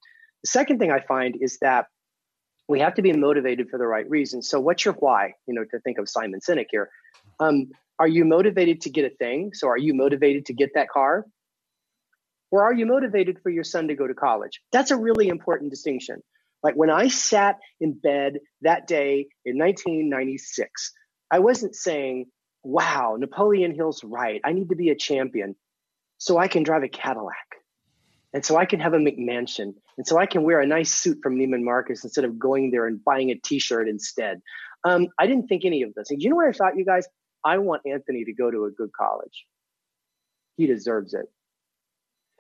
The second thing I find is that we have to be motivated for the right reasons. So, what's your why? You know, to think of Simon Sinek here. Um, are you motivated to get a thing? So are you motivated to get that car? Or are you motivated for your son to go to college? That's a really important distinction. Like when I sat in bed that day in 1996, I wasn't saying, wow, Napoleon Hill's right. I need to be a champion so I can drive a Cadillac. And so I can have a McMansion. And so I can wear a nice suit from Neiman Marcus instead of going there and buying a t shirt instead. Um, I didn't think any of this. things. You know what I thought, you guys? I want Anthony to go to a good college. He deserves it.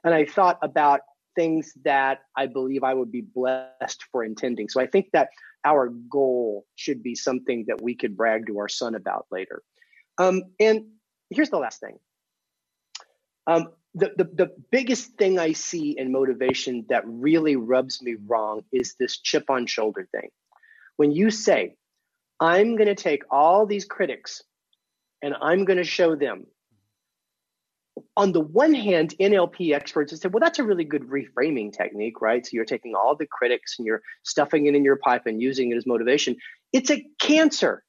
And I thought about things that I believe I would be blessed for intending. So I think that our goal should be something that we could brag to our son about later. Um, and here's the last thing. Um, the, the, the biggest thing I see in motivation that really rubs me wrong is this chip on shoulder thing. When you say, I'm going to take all these critics and I'm going to show them. On the one hand, NLP experts have said, well, that's a really good reframing technique, right? So you're taking all the critics and you're stuffing it in your pipe and using it as motivation. It's a cancer.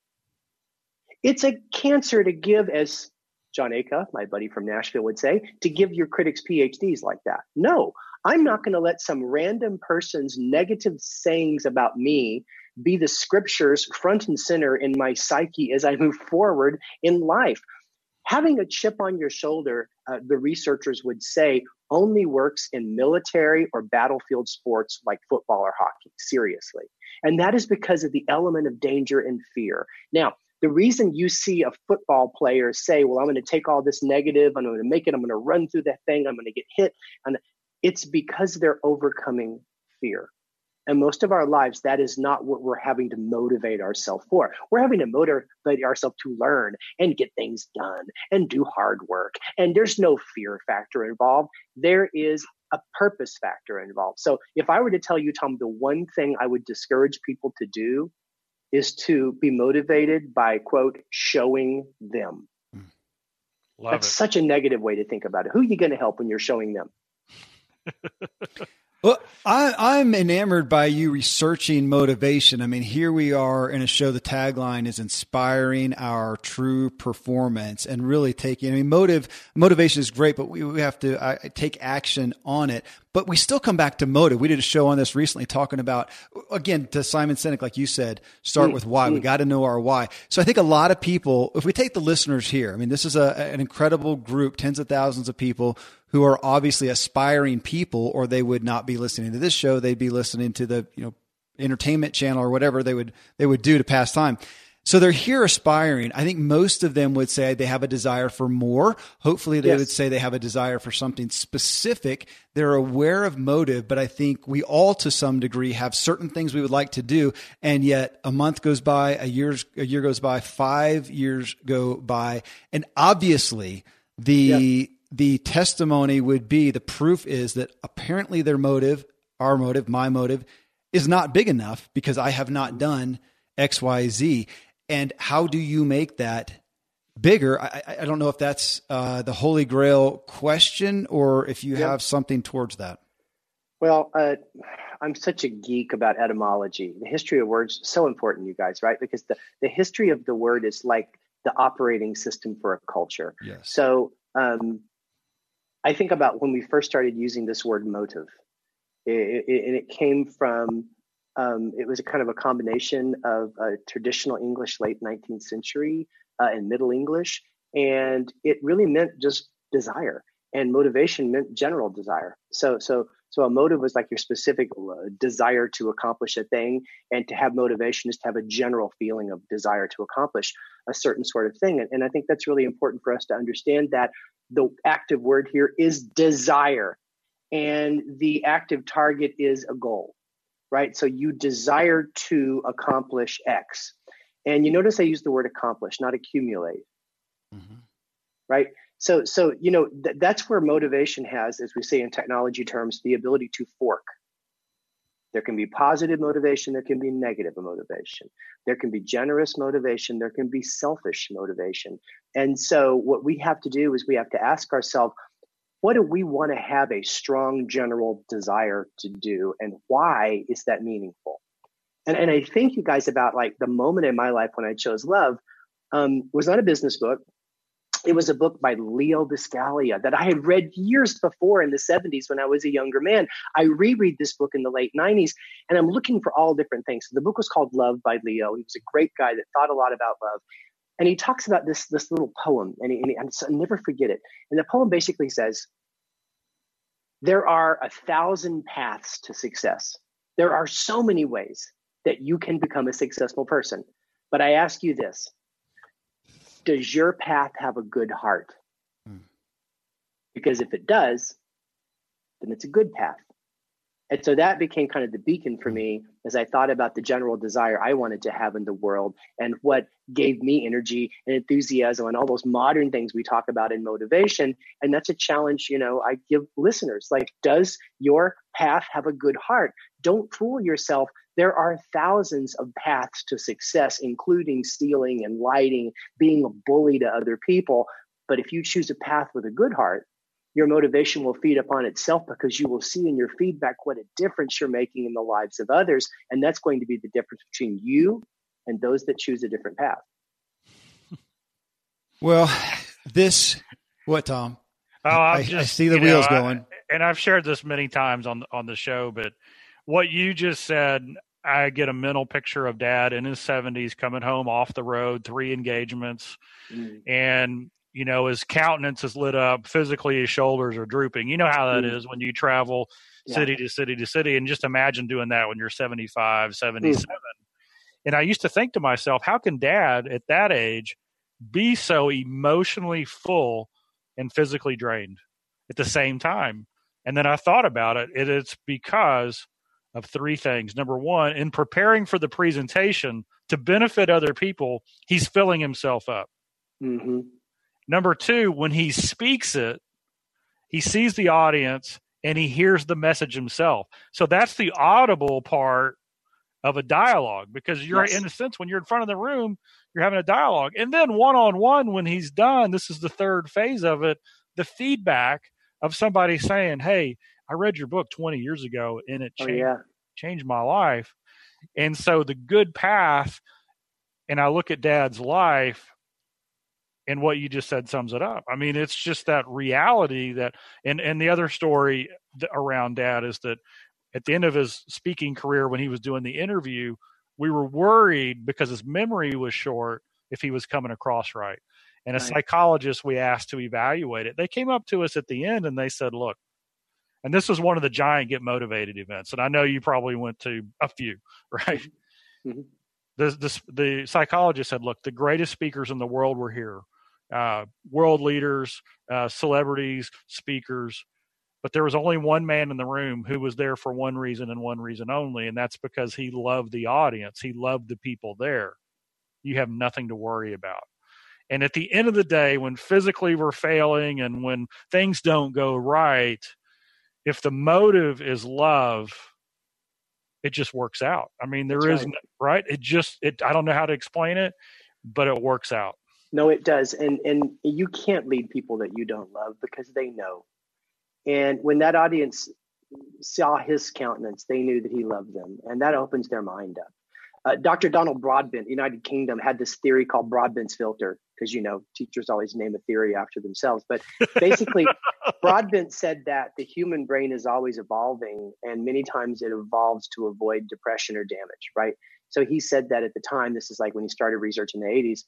It's a cancer to give, as Jon Acuff, my buddy from Nashville, would say, to give your critics PhDs like that. No, I'm not going to let some random person's negative sayings about me be the scriptures front and center in my psyche as I move forward in life. Having a chip on your shoulder, uh, the researchers would say, only works in military or battlefield sports like football or hockey, seriously. And that is because of the element of danger and fear. Now, the reason you see a football player say, Well, I'm going to take all this negative, I'm going to make it, I'm going to run through that thing, I'm going to get hit, and it's because they're overcoming fear. And most of our lives, that is not what we're having to motivate ourselves for. We're having to motivate ourselves to learn and get things done and do hard work. And there's no fear factor involved. There is a purpose factor involved. So if I were to tell you, Tom, the one thing I would discourage people to do is to be motivated by, quote, showing them. Hmm. Love That's it. such a negative way to think about it. Who are you going to help when you're showing them? <laughs> Well, I, am enamored by you researching motivation. I mean, here we are in a show. The tagline is inspiring our true performance and really taking, I mean, motive, motivation is great, but we, we have to uh, take action on it. But we still come back to motive. We did a show on this recently talking about, again, to Simon Sinek, like you said, start mm, with why. Mm. We got to know our why. So I think a lot of people, if we take the listeners here, I mean, this is a, an incredible group, tens of thousands of people who are obviously aspiring people, or they would not be listening to this show. They'd be listening to the, you know, entertainment channel or whatever they would, they would do to pass time. So they're here aspiring. I think most of them would say they have a desire for more. Hopefully they yes. would say they have a desire for something specific. They're aware of motive, but I think we all to some degree have certain things we would like to do. And yet a month goes by, a year, a year goes by, five years go by. And obviously the, the testimony would be the proof is that apparently their motive, our motive, my motive is not big enough because I have not done XYZ. And how do you make that bigger. I, I don't know if that's uh, the holy grail question or if you have something towards that. Well, uh, I'm such a geek about etymology. The history of words so important, you guys, right? Because the, the history of the word is like the operating system for a culture. Yes. So um, I think about when we first started using this word motive, it, it, and it came from um, it was a kind of a combination of traditional English, late 19th century, uh, and Middle English, and it really meant just desire, and motivation meant general desire. So, so, so a motive was like your specific uh, desire to accomplish a thing, and to have motivation is to have a general feeling of desire to accomplish a certain sort of thing. And, and I think that's really important for us to understand that the active word here is desire, and the active target is a goal right? So you desire to accomplish X. And you notice I use the word accomplish, not accumulate. Mm-hmm. Right? So so you know th- that's where motivation has as we say in technology terms the ability to fork. There can be positive motivation, there can be negative motivation. There can be generous motivation, there can be selfish motivation. And so what we have to do is we have to ask ourselves what do we want to have a strong general desire to do and why is that meaningful and, and i think you guys about like the moment in my life when i chose love um, was not a business book it was a book by leo buscaglia that i had read years before in the 70s when i was a younger man i reread this book in the late 90s and i'm looking for all different things so the book was called love by leo he was a great guy that thought a lot about love and he talks about this this little poem, and, he, and, he, I'll never forget it. And the poem basically says, "There are a thousand paths to success. There are so many ways that you can become a successful person. But I ask you this: Does your path have a good heart? Hmm. Because if it does, then it's a good path. And so that became kind of the beacon for me as I thought about the general desire I wanted to have in the world and what gave me energy and enthusiasm and all those modern things we talk about in motivation. And that's a challenge, you know, I give listeners like, does your path have a good heart? Don't fool yourself. There are thousands of paths to success, including stealing and lighting, being a bully to other people. But if you choose a path with a good heart, your motivation will feed upon itself because you will see in your feedback what a difference you're making in the lives of others. And that's going to be the difference between you and those that choose a different path. <laughs> Well, this, what, Tom? Oh, I, just, I see the wheels know, going. I, and I've shared this many times on on the show, but what you just said, I get a mental picture of dad in his 70s coming home off the road, three engagements, mm. and you know, his countenance is lit up. Physically, his shoulders are drooping. You know how that mm. is when you travel yeah. city to city to city. And just imagine doing that when you're 75, 77. Mm. And I used to think to myself, how can dad at that age be so emotionally full and physically drained at the same time? And then I thought about it. it it's because of three things. Number one, in preparing for the presentation to benefit other people, he's filling himself up. Mm-hmm. Number two, when he speaks it, he sees the audience and he hears the message himself. So that's the audible part of a dialogue because you're yes. in a sense when you're in front of the room, you're having a dialogue. And then one on one when he's done, this is the third phase of it, the feedback of somebody saying, Hey, I read your book 20 years ago and it oh, changed, oh, yeah. changed my life. And so the good path, and I look at dad's life and what you just said sums it up. I mean, it's just that reality that, and and the other story around Dad is that at the end of his speaking career, when he was doing the interview, we were worried because his memory was short if he was coming across right. And a right. psychologist we asked to evaluate it, they came up to us at the end and they said, "Look." And this was one of the giant get motivated events, and I know you probably went to a few, <laughs> right? Mm-hmm. The, the, the psychologist said, "Look, the greatest speakers in the world were here uh, world leaders, uh, celebrities, speakers. But there was only one man in the room who was there for one reason and one reason only, and that's because he loved the audience. He loved the people there. You have nothing to worry about. And at the end of the day, when physically we're failing and when things don't go right, if the motive is love, it just works out. I mean, there That's is right. right. It just it. I don't know how to explain it, but it works out. No, it does. And and you can't lead people that you don't love because they know. And when that audience saw his countenance, they knew that he loved them. And that opens their mind up. Uh, Dr. Donald Broadbent, United Kingdom, had this theory called Broadbent's filter, because you know teachers always name a theory after themselves. But basically, <laughs> Broadbent said that the human brain is always evolving, and many times it evolves to avoid depression or damage. Right. So he said that at the time. This is like when he started research in the 80s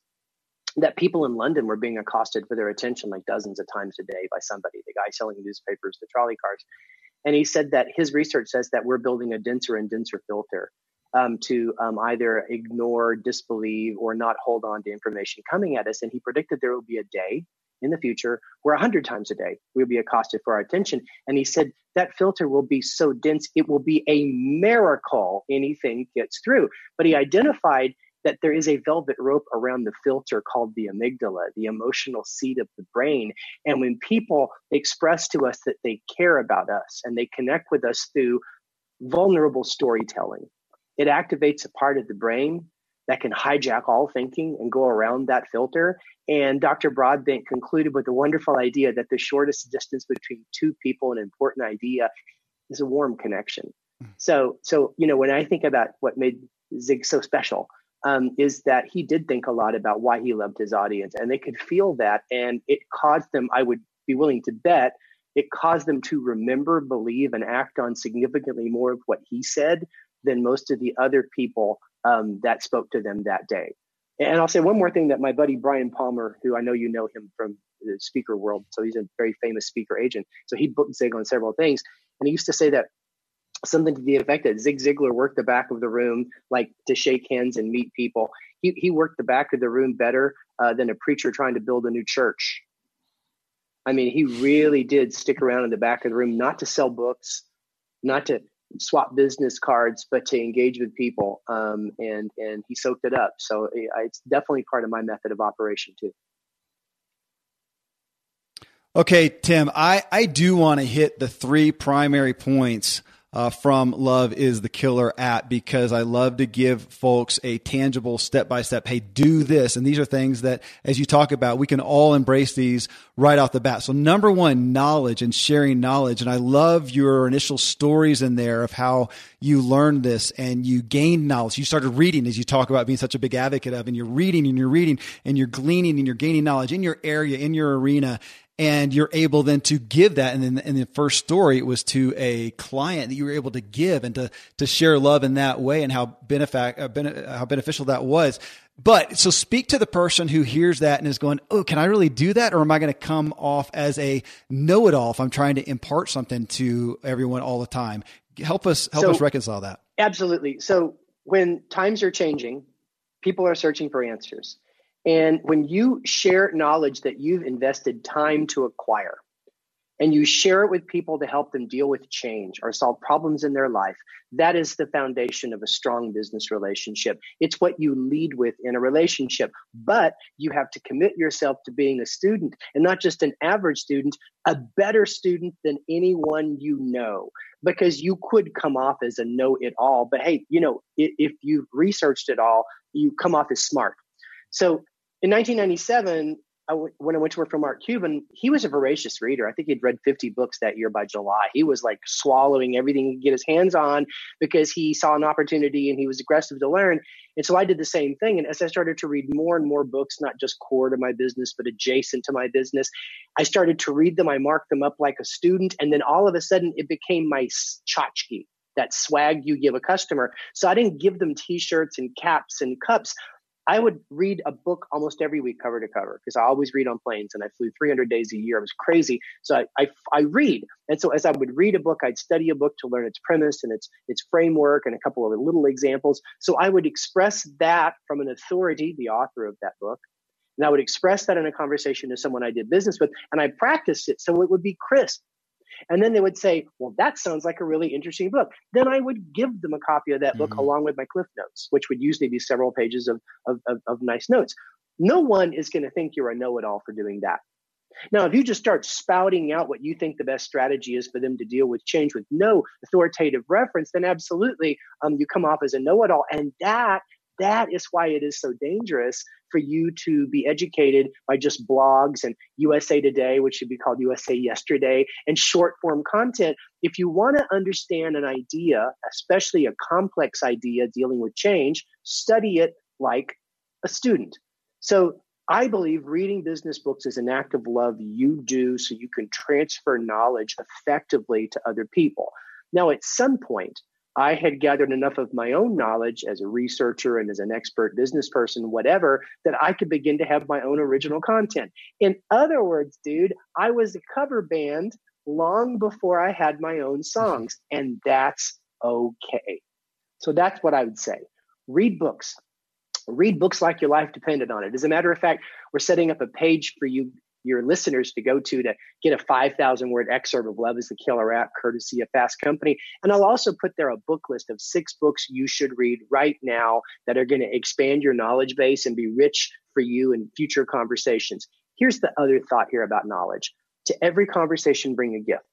that people in London were being accosted for their attention like dozens of times a day by somebody, the guy selling newspapers, the trolley cars. And he said that his research says that we're building a denser and denser filter um, to um, either ignore, disbelieve, or not hold on to information coming at us. And he predicted there will be a day in the future where 100 times a day we'll be accosted for our attention. And he said that filter will be so dense, it will be a miracle anything gets through. But he identified that there is a velvet rope around the filter called the amygdala, the emotional seat of the brain. And when people express to us that they care about us and they connect with us through vulnerable storytelling, it activates a part of the brain that can hijack all thinking and go around that filter. And Dr. Broadbent concluded with the wonderful idea that the shortest distance between two people, an important idea, is a warm connection. Hmm. So, so you know, when I think about what made Zig so special, um, is that he did think a lot about why he loved his audience, and they could feel that, and it caused them. I would be willing to bet it caused them to remember, believe, and act on significantly more of what he said than most of the other people um, that spoke to them that day. And I'll say one more thing that my buddy Brian Palmer, who I know you know him from the speaker world, so he's a very famous speaker agent. So he booked Zig on several things, and he used to say that something to the effect that Zig Ziglar worked the back of the room like to shake hands and meet people. He he worked the back of the room better uh, than a preacher trying to build a new church. I mean, he really did stick around in the back of the room, not to sell books, not to swap business cards, but to engage with people. Um, and and he soaked it up. So it's definitely part of my method of operation too. Okay, Tim, I, I do want to hit the three primary points uh, from Love is the Killer app because I love to give folks a tangible step by step. Hey, do this. And these are things that, as you talk about, we can all embrace these right off the bat. So number one, knowledge and sharing knowledge. And I love your initial stories in there of how you learned this and you gained knowledge. You started reading as you talk about being such a big advocate of, and you're reading and you're reading and you're gleaning and you're gaining knowledge in your area, in your arena and you're able then to give that. And then in the first story, it was to a client that you were able to give and to to share love in that way, and how benefac- uh, bene- how beneficial that was. But so speak to the person who hears that and is going, "Oh, can I really do that, or am I going to come off as a know-it-all if I'm trying to impart something to everyone all the time?" Help us help so, us reconcile that. Absolutely. So when times are changing, people are searching for answers. And when you share knowledge that you've invested time to acquire, and you share it with people to help them deal with change or solve problems in their life, that is the foundation of a strong business relationship. It's what you lead with in a relationship, but you have to commit yourself to being a student and not just an average student, a better student than anyone you know, because you could come off as a know it all. But hey, you know, if you've researched it all, you come off as smart. So in 1997, when I went to work for Mark Cuban, he was a voracious reader. I think he'd read 50 books that year by July. He was like swallowing everything he could get his hands on because he saw an opportunity and he was aggressive to learn. And so I did the same thing. And as I started to read more and more books, not just core to my business, but adjacent to my business, I started to read them. I marked them up like a student. And then all of a sudden it became my tchotchke that swag you give a customer. So I didn't give them t-shirts and caps and cups. I would read a book almost every week, cover to cover, because I always read on planes and I flew 300 days a year. I was crazy. So I, I, I, read. And so as I would read a book, I'd study a book to learn its premise and its, its framework and a couple of little examples. So I would express that from an authority, the author of that book. And I would express that in a conversation to someone I did business with. And I practiced it so it would be crisp. And then they would say, Well, that sounds like a really interesting book. Then I would give them a copy of that book mm-hmm. along with my Cliff Notes, which would usually be several pages of, of, of, of nice notes. No one is going to think you're a know it all for doing that. Now, if you just start spouting out what you think the best strategy is for them to deal with change with no authoritative reference, then absolutely um, you come off as a know it all. And that that is why it is so dangerous for you to be educated by just blogs and USA Today, which should be called USA Yesterday, and short form content. If you want to understand an idea, especially a complex idea dealing with change, study it like a student. So I believe reading business books is an act of love you do so you can transfer knowledge effectively to other people. Now, at some point, I had gathered enough of my own knowledge as a researcher and as an expert business person, whatever, that I could begin to have my own original content. In other words, dude, I was a cover band long before I had my own songs, and that's okay. So that's what I would say. Read books. Read books like your life depended on it. As a matter of fact, we're setting up a page for you your listeners to go to to get a 5,000 word excerpt of Love is the Killer app, courtesy of Fast Company. And I'll also put there a book list of six books you should read right now that are going to expand your knowledge base and be rich for you in future conversations. Here's the other thought here about knowledge to every conversation, bring a gift.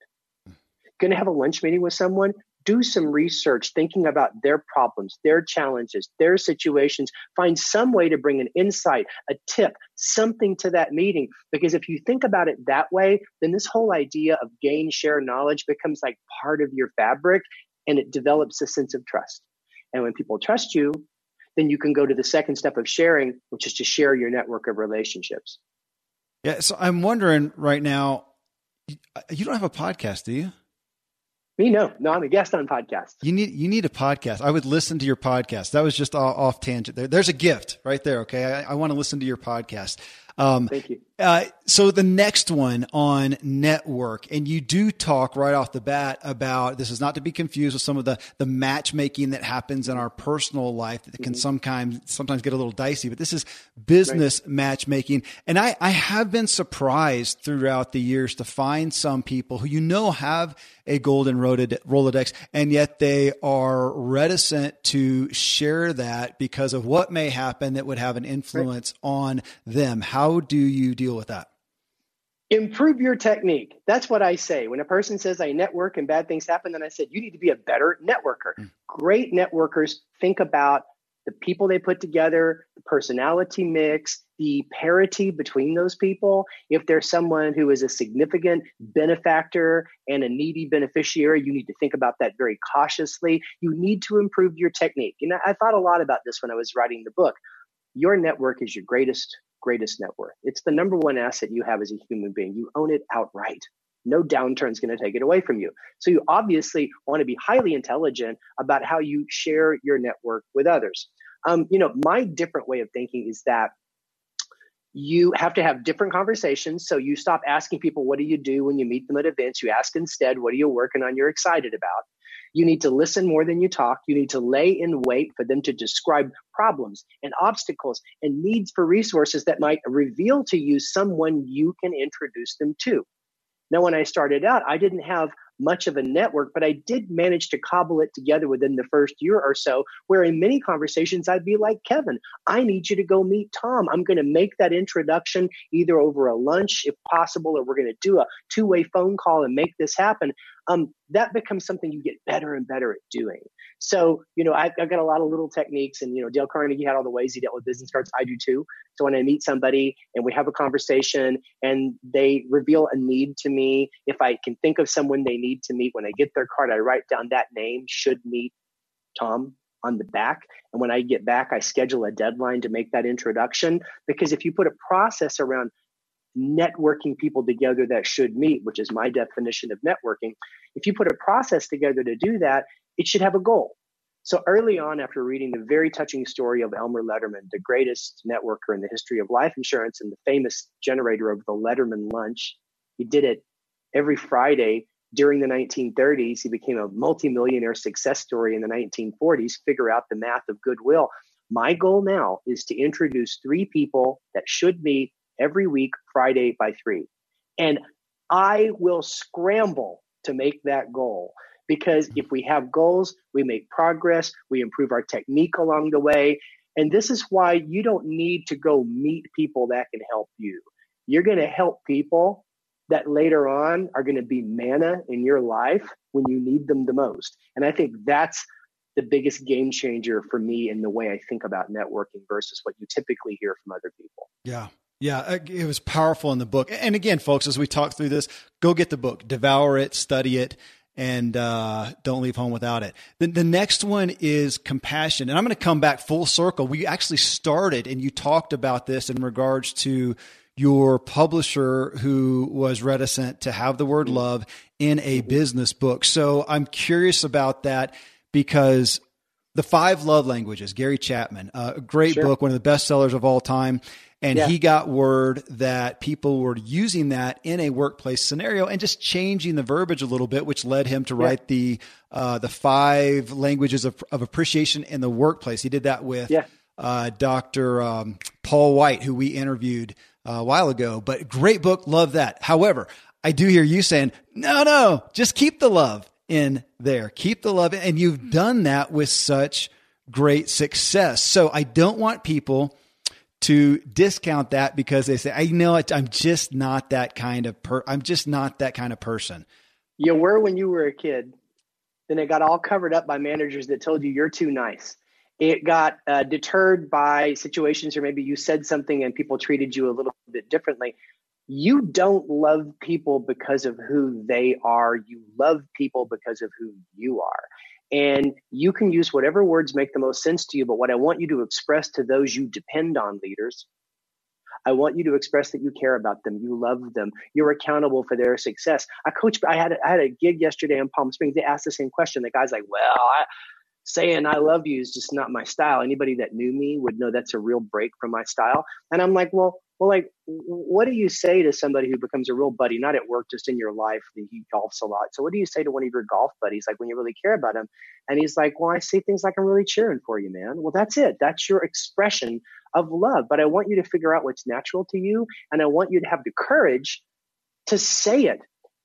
Going to have a lunch meeting with someone? Do some research thinking about their problems, their challenges, their situations. Find some way to bring an insight, a tip, something to that meeting. Because if you think about it that way, then this whole idea of gain, share knowledge becomes like part of your fabric and it develops a sense of trust. And when people trust you, then you can go to the second step of sharing, which is to share your network of relationships. Yeah. So I'm wondering right now, uh, you don't have a podcast, do you? Me, no, no, I'm a guest on podcasts. You need you need a podcast. I would listen to your podcast. That was just off tangent. There, there's a gift right there. Okay, I, I want to listen to your podcast. Um, Thank you. Uh, so the next one on network, and you do talk right off the bat about this is not to be confused with some of the the matchmaking that happens in our personal life that can mm-hmm. sometimes sometimes get a little dicey. But this is business right. matchmaking, and I I have been surprised throughout the years to find some people who you know have a golden Rolodex, and yet they are reticent to share that because of what may happen that would have an influence right. on them. How do you deal with that? Improve your technique. That's what I say. When a person says I network and bad things happen, then I said, you need to be a better networker. Mm. Great networkers think about the people they put together, the personality mix, the parity between those people. If there's someone who is a significant benefactor and a needy beneficiary, you need to think about that very cautiously. You need to improve your technique. And I thought a lot about this when I was writing the book. Your network is your greatest, greatest net worth. It's the number one asset you have as a human being. You own it outright no downturn is going to take it away from you. So you obviously want to be highly intelligent about how you share your network with others. Um, you know, my different way of thinking is that you have to have different conversations. So you stop asking people, what do you do when you meet them at events? You ask instead, what are you working on? You're excited about. You need to listen more than you talk. You need to lay in wait for them to describe problems and obstacles and needs for resources that might reveal to you someone you can introduce them to. Now, when I started out, I didn't have much of a network, but I did manage to cobble it together within the first year or so, where in many conversations I'd be like, Kevin, I need you to go meet Tom. I'm going to make that introduction either over a lunch, if possible, or we're going to do a two way phone call and make this happen um, that becomes something you get better and better at doing. So, you know, I've, I've, got a lot of little techniques, and you know, Dale Carnegie had all the ways he dealt with business cards. I do too. So when I meet somebody and we have a conversation, and they reveal a need to me, if I can think of someone they need to meet, when I get their card, I write down that name should meet Tom on the back. And when I get back, I schedule a deadline to make that introduction. Because if you put a process around networking people together that should meet, which is my definition of networking. If you put a process together to do that, it should have a goal. So early on, after reading the very touching story of Elmer Letterman, the greatest networker in the history of life insurance and the famous generator of the Letterman lunch, he did it every Friday during the 1930s. He became a multimillionaire success story in the 1940s, figure out the math of goodwill. My goal now is to introduce three people that should meet every week, Friday by three. And I will scramble to make that goal because if we have goals, we make progress, we improve our technique along the way. And this is why you don't need to go meet people that can help you. You're going to help people that later on are going to be manna in your life when you need them the most. And I think that's the biggest game changer for me in the way I think about networking versus what you typically hear from other people. Yeah. Yeah, uh, it was powerful in the book. And again, folks, as we talk through this, go get the book, devour it, study it, and uh, don't leave home without it. The, the next one is compassion. And I'm going to come back full circle. We actually started, and you talked about this in regards to your publisher who was reticent to have the word love in a business book. So I'm curious about that because the five love languages, Gary Chapman, uh, a great sure. book, one of the best sellers of all time. And yeah. he got word that people were using that in a workplace scenario and just changing the verbiage a little bit, which led him to write yeah. the uh, the five languages of, of appreciation in the workplace. He did that with yeah. uh, Dr. Um, Paul White, who we interviewed a while ago. But great book, love that. However, I do hear you saying, no, no, just keep the love in there. Keep the love. In. And you've hmm. done that with such great success. So I don't want people to discount that because they say, I know it, I'm just not that kind of per, I'm just not that kind of person. You were when you were a kid. Then it got all covered up by managers that told you you're too nice. It got uh, deterred by situations where maybe you said something and people treated you a little bit differently. You don't love people because of who they are. You love people because of who you are. And you can use whatever words make the most sense to you. But what I want you to express to those you depend on, leaders, I want you to express that you care about them, you love them, you're accountable for their success. I coach. I had a, I had a gig yesterday in Palm Springs. They asked the same question. The guy's like, "Well, I, saying I love you is just not my style. Anybody that knew me would know that's a real break from my style." And I'm like, "Well, well, like, what do you say to somebody who becomes a real buddy, not at work, just in your life? that He golfs a lot. So, what do you say to one of your golf buddies, like when you really care about him? And he's like, Well, I say things like, I'm really cheering for you, man. Well, that's it. That's your expression of love. But I want you to figure out what's natural to you. And I want you to have the courage to say it.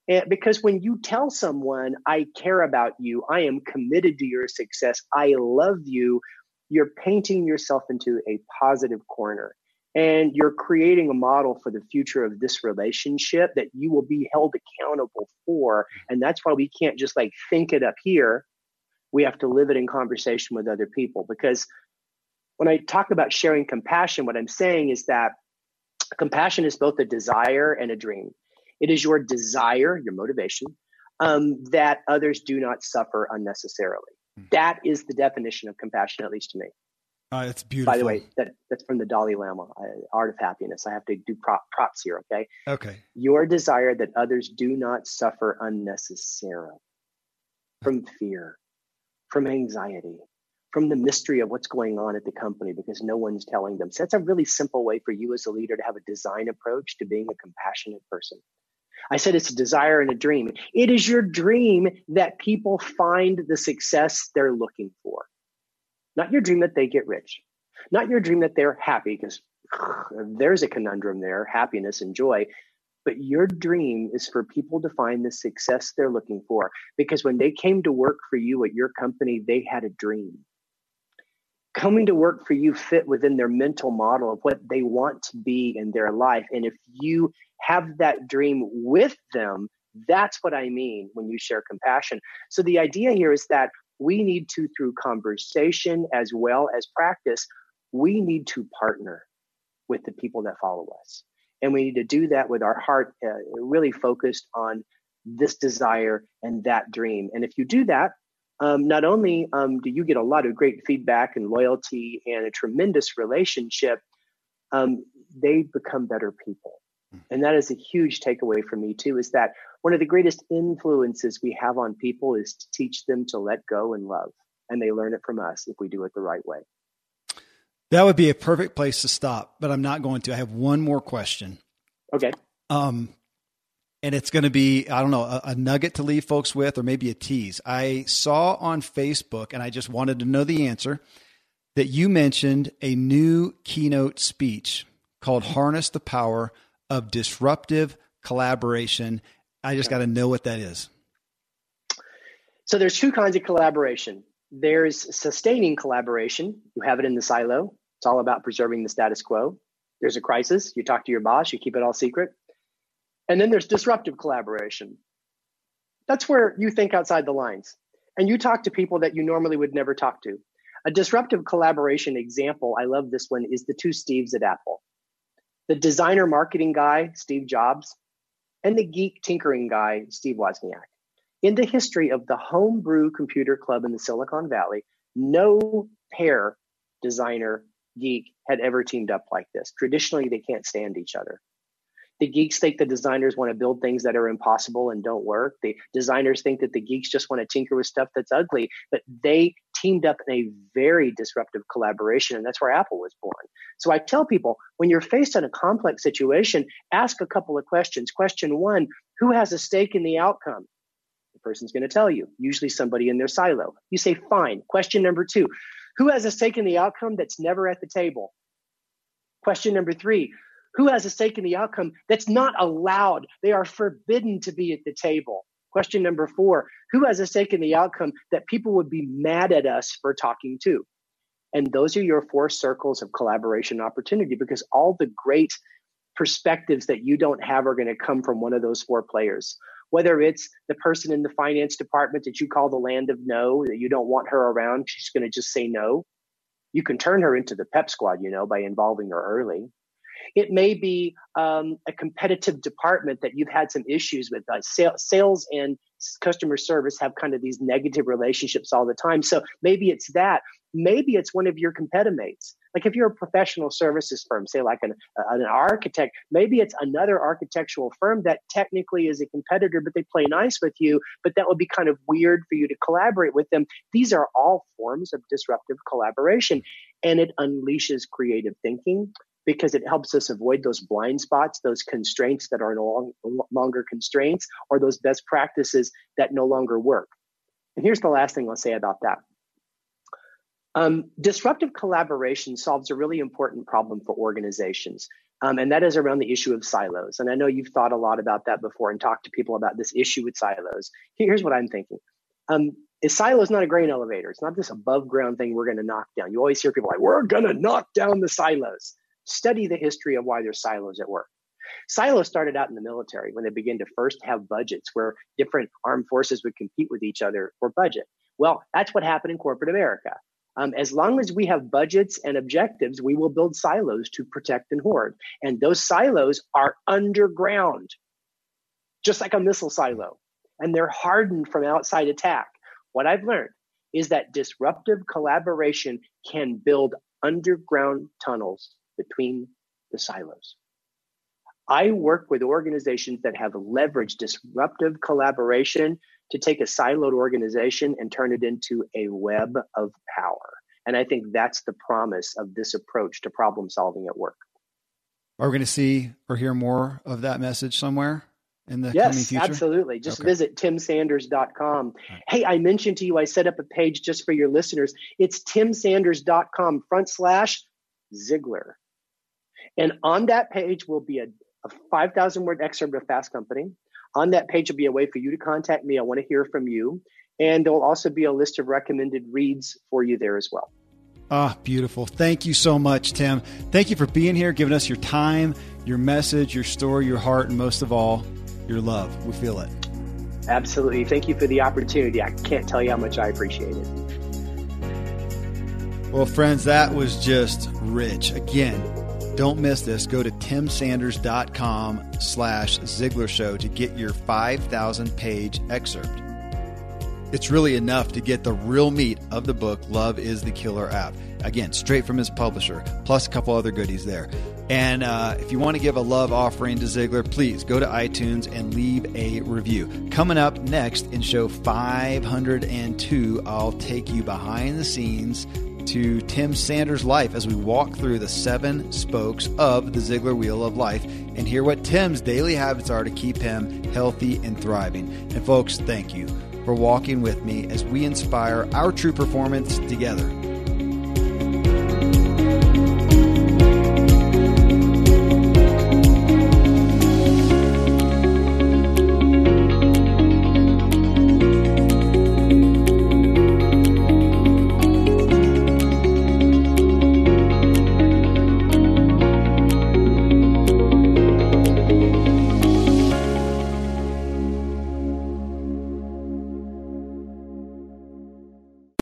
And because when you tell someone, I care about you, I am committed to your success, I love you, you're painting yourself into a positive corner. And you're creating a model for the future of this relationship that you will be held accountable for. And that's why we can't just like think it up here. We have to live it in conversation with other people. Because when i talk about sharing compassion what i'm saying is that compassion is both a desire and a dream it is your desire your motivation um, that others do not suffer unnecessarily hmm. that is the definition of compassion at least to me uh, it's beautiful. By the way, that, that's from the Dalai Lama, uh, Art of Happiness. I have to do prop, props here, okay? Okay. Your desire that others do not suffer unnecessarily from fear, from anxiety, from the mystery of what's going on at the company because no one's telling them. So that's a really simple way for you as a leader to have a design approach to being a compassionate person. I said it's a desire and a dream. It is your dream that people find the success they're looking for. Not your dream that they get rich, not your dream that they're happy, because <sighs> there's a conundrum there happiness and joy. But your dream is for people to find the success they're looking for. Because when they came to work for you at your company, they had a dream. Coming to work for you fit within their mental model of what they want to be in their life. And if you have that dream with them, that's what I mean when you share compassion. So the idea here is that we need to, through conversation as well as practice, we need to partner with the people that follow us. And we need to do that with our heart uh, really focused on this desire and that dream. And if you do that, um, not only um, do you get a lot of great feedback and loyalty and a tremendous relationship, um, they become better people. Hmm. And that is a huge takeaway for me, too, is that one of the greatest influences we have on people is to teach them to let go and love. And they learn it from us if we do it the right way. That would be a perfect place to stop, but I'm not going to. I have one more question. Okay. Um, and it's going to be, I don't know, a, a, nugget to leave folks with, or maybe a tease. I saw on Facebook, and I just wanted to know the answer, that you mentioned a new keynote speech called Harness the Power of Disruptive Collaboration I just got to know what that is. So there's two kinds of collaboration. There's sustaining collaboration. You have it in the silo. It's all about preserving the status quo. There's a crisis. You talk to your boss. You keep it all secret. And then there's disruptive collaboration. That's where you think outside the lines. and you talk to people that you normally would never talk to. A disruptive collaboration example, I love this one, is the two Steves at Apple the designer marketing guy, Steve Jobs, and the geek tinkering guy, Steve Wozniak. In the history of the homebrew computer club in the Silicon Valley, no pair designer geek had ever teamed up like this. Traditionally, they can't stand each other. The geeks think the designers want to build things that are impossible and don't work. The designers think that the geeks just want to tinker with stuff that's ugly, but they teamed up in a very disruptive collaboration. And that's where Apple was born. So I tell people when you're faced in a complex situation, ask a couple of questions. Question one Who has a stake in the outcome? The person's going to tell you, usually somebody in their silo. You say, fine. Question number two Who has a stake in the outcome that's never at the table? Question number three who has a stake in the outcome that's not allowed? They are forbidden to be at the table. Question number four Who has a stake in the outcome that people would be mad at us for talking to? And those are your four circles of collaboration opportunity because all the great perspectives that you don't have are going to come from one of those four players. Whether it's the person in the finance department that you call the land of no, that you don't want her around, she's going to just say no. You can turn her into the pep squad, you know, by involving her early. It may be um, a competitive department that you've had some issues with. Uh, sales and customer service have kind of these negative relationships all the time. So maybe it's that. Maybe it's one of your competitors. Like if you're a professional services firm, say like an, an architect, maybe it's another architectural firm that technically is a competitor, but they play nice with you, but that would be kind of weird for you to collaborate with them. These are all forms of disruptive collaboration and it unleashes creative thinking because it helps us avoid those blind spots, those constraints that are no longer constraints, or those best practices that no longer work. And here's the last thing I'll say about that. Um, disruptive collaboration solves a really important problem for organizations, um, and that is around the issue of silos. And I know you've thought a lot about that before and talked to people about this issue with silos. Here's what I'm thinking. Um, a silo is not a grain elevator. It's not this above ground thing we're going to knock down. You always hear people like, we're going to knock down the silos study the history of why there's silos at work. Silos started out in the military when they began to first have budgets where different armed forces would compete with each other for budget. Well, that's what happened in corporate America. Um, as long as we have budgets and objectives, we will build silos to protect and hoard. And those silos are underground, just like a missile silo, and they're hardened from outside attack. What I've learned is that disruptive collaboration can build underground tunnels between the silos. I work with organizations that have leveraged disruptive collaboration to take a siloed organization and turn it into a web of power. And I think that's the promise of this approach to problem solving at work. Are we going to see or hear more of that message somewhere in the yes, coming future? absolutely. Just okay. visit timsanders.com. Right. Hey, I mentioned to you I set up a page just for your listeners. It's timsanders.com front slash Ziglar. And on that page will be a, a 5,000 word excerpt of Fast Company. On that page will be a way for you to contact me. I want to hear from you. And there will also be a list of recommended reads for you there as well. Ah, oh, beautiful. Thank you so much, Tim. Thank you for being here, giving us your time, your message, your story, your heart, and most of all, your love. We feel it. Absolutely. Thank you for the opportunity. I can't tell you how much I appreciate it. Well, friends, that was just rich. Again, don't miss this. Go to timsanders.com slash Ziglar Show to get your 5,000 page excerpt. It's really enough to get the real meat of the book, Love is the Killer App. Again, straight from his publisher, plus a couple other goodies there. And uh, if you want to give a love offering to Ziglar, please go to iTunes and leave a review. Coming up next in show 502, I'll take you behind the scenes to Tim Sanders' life as we walk through the seven spokes of the Ziglar Wheel of Life and hear what Tim's daily habits are to keep him healthy and thriving. And, folks, thank you for walking with me as we inspire our true performance together.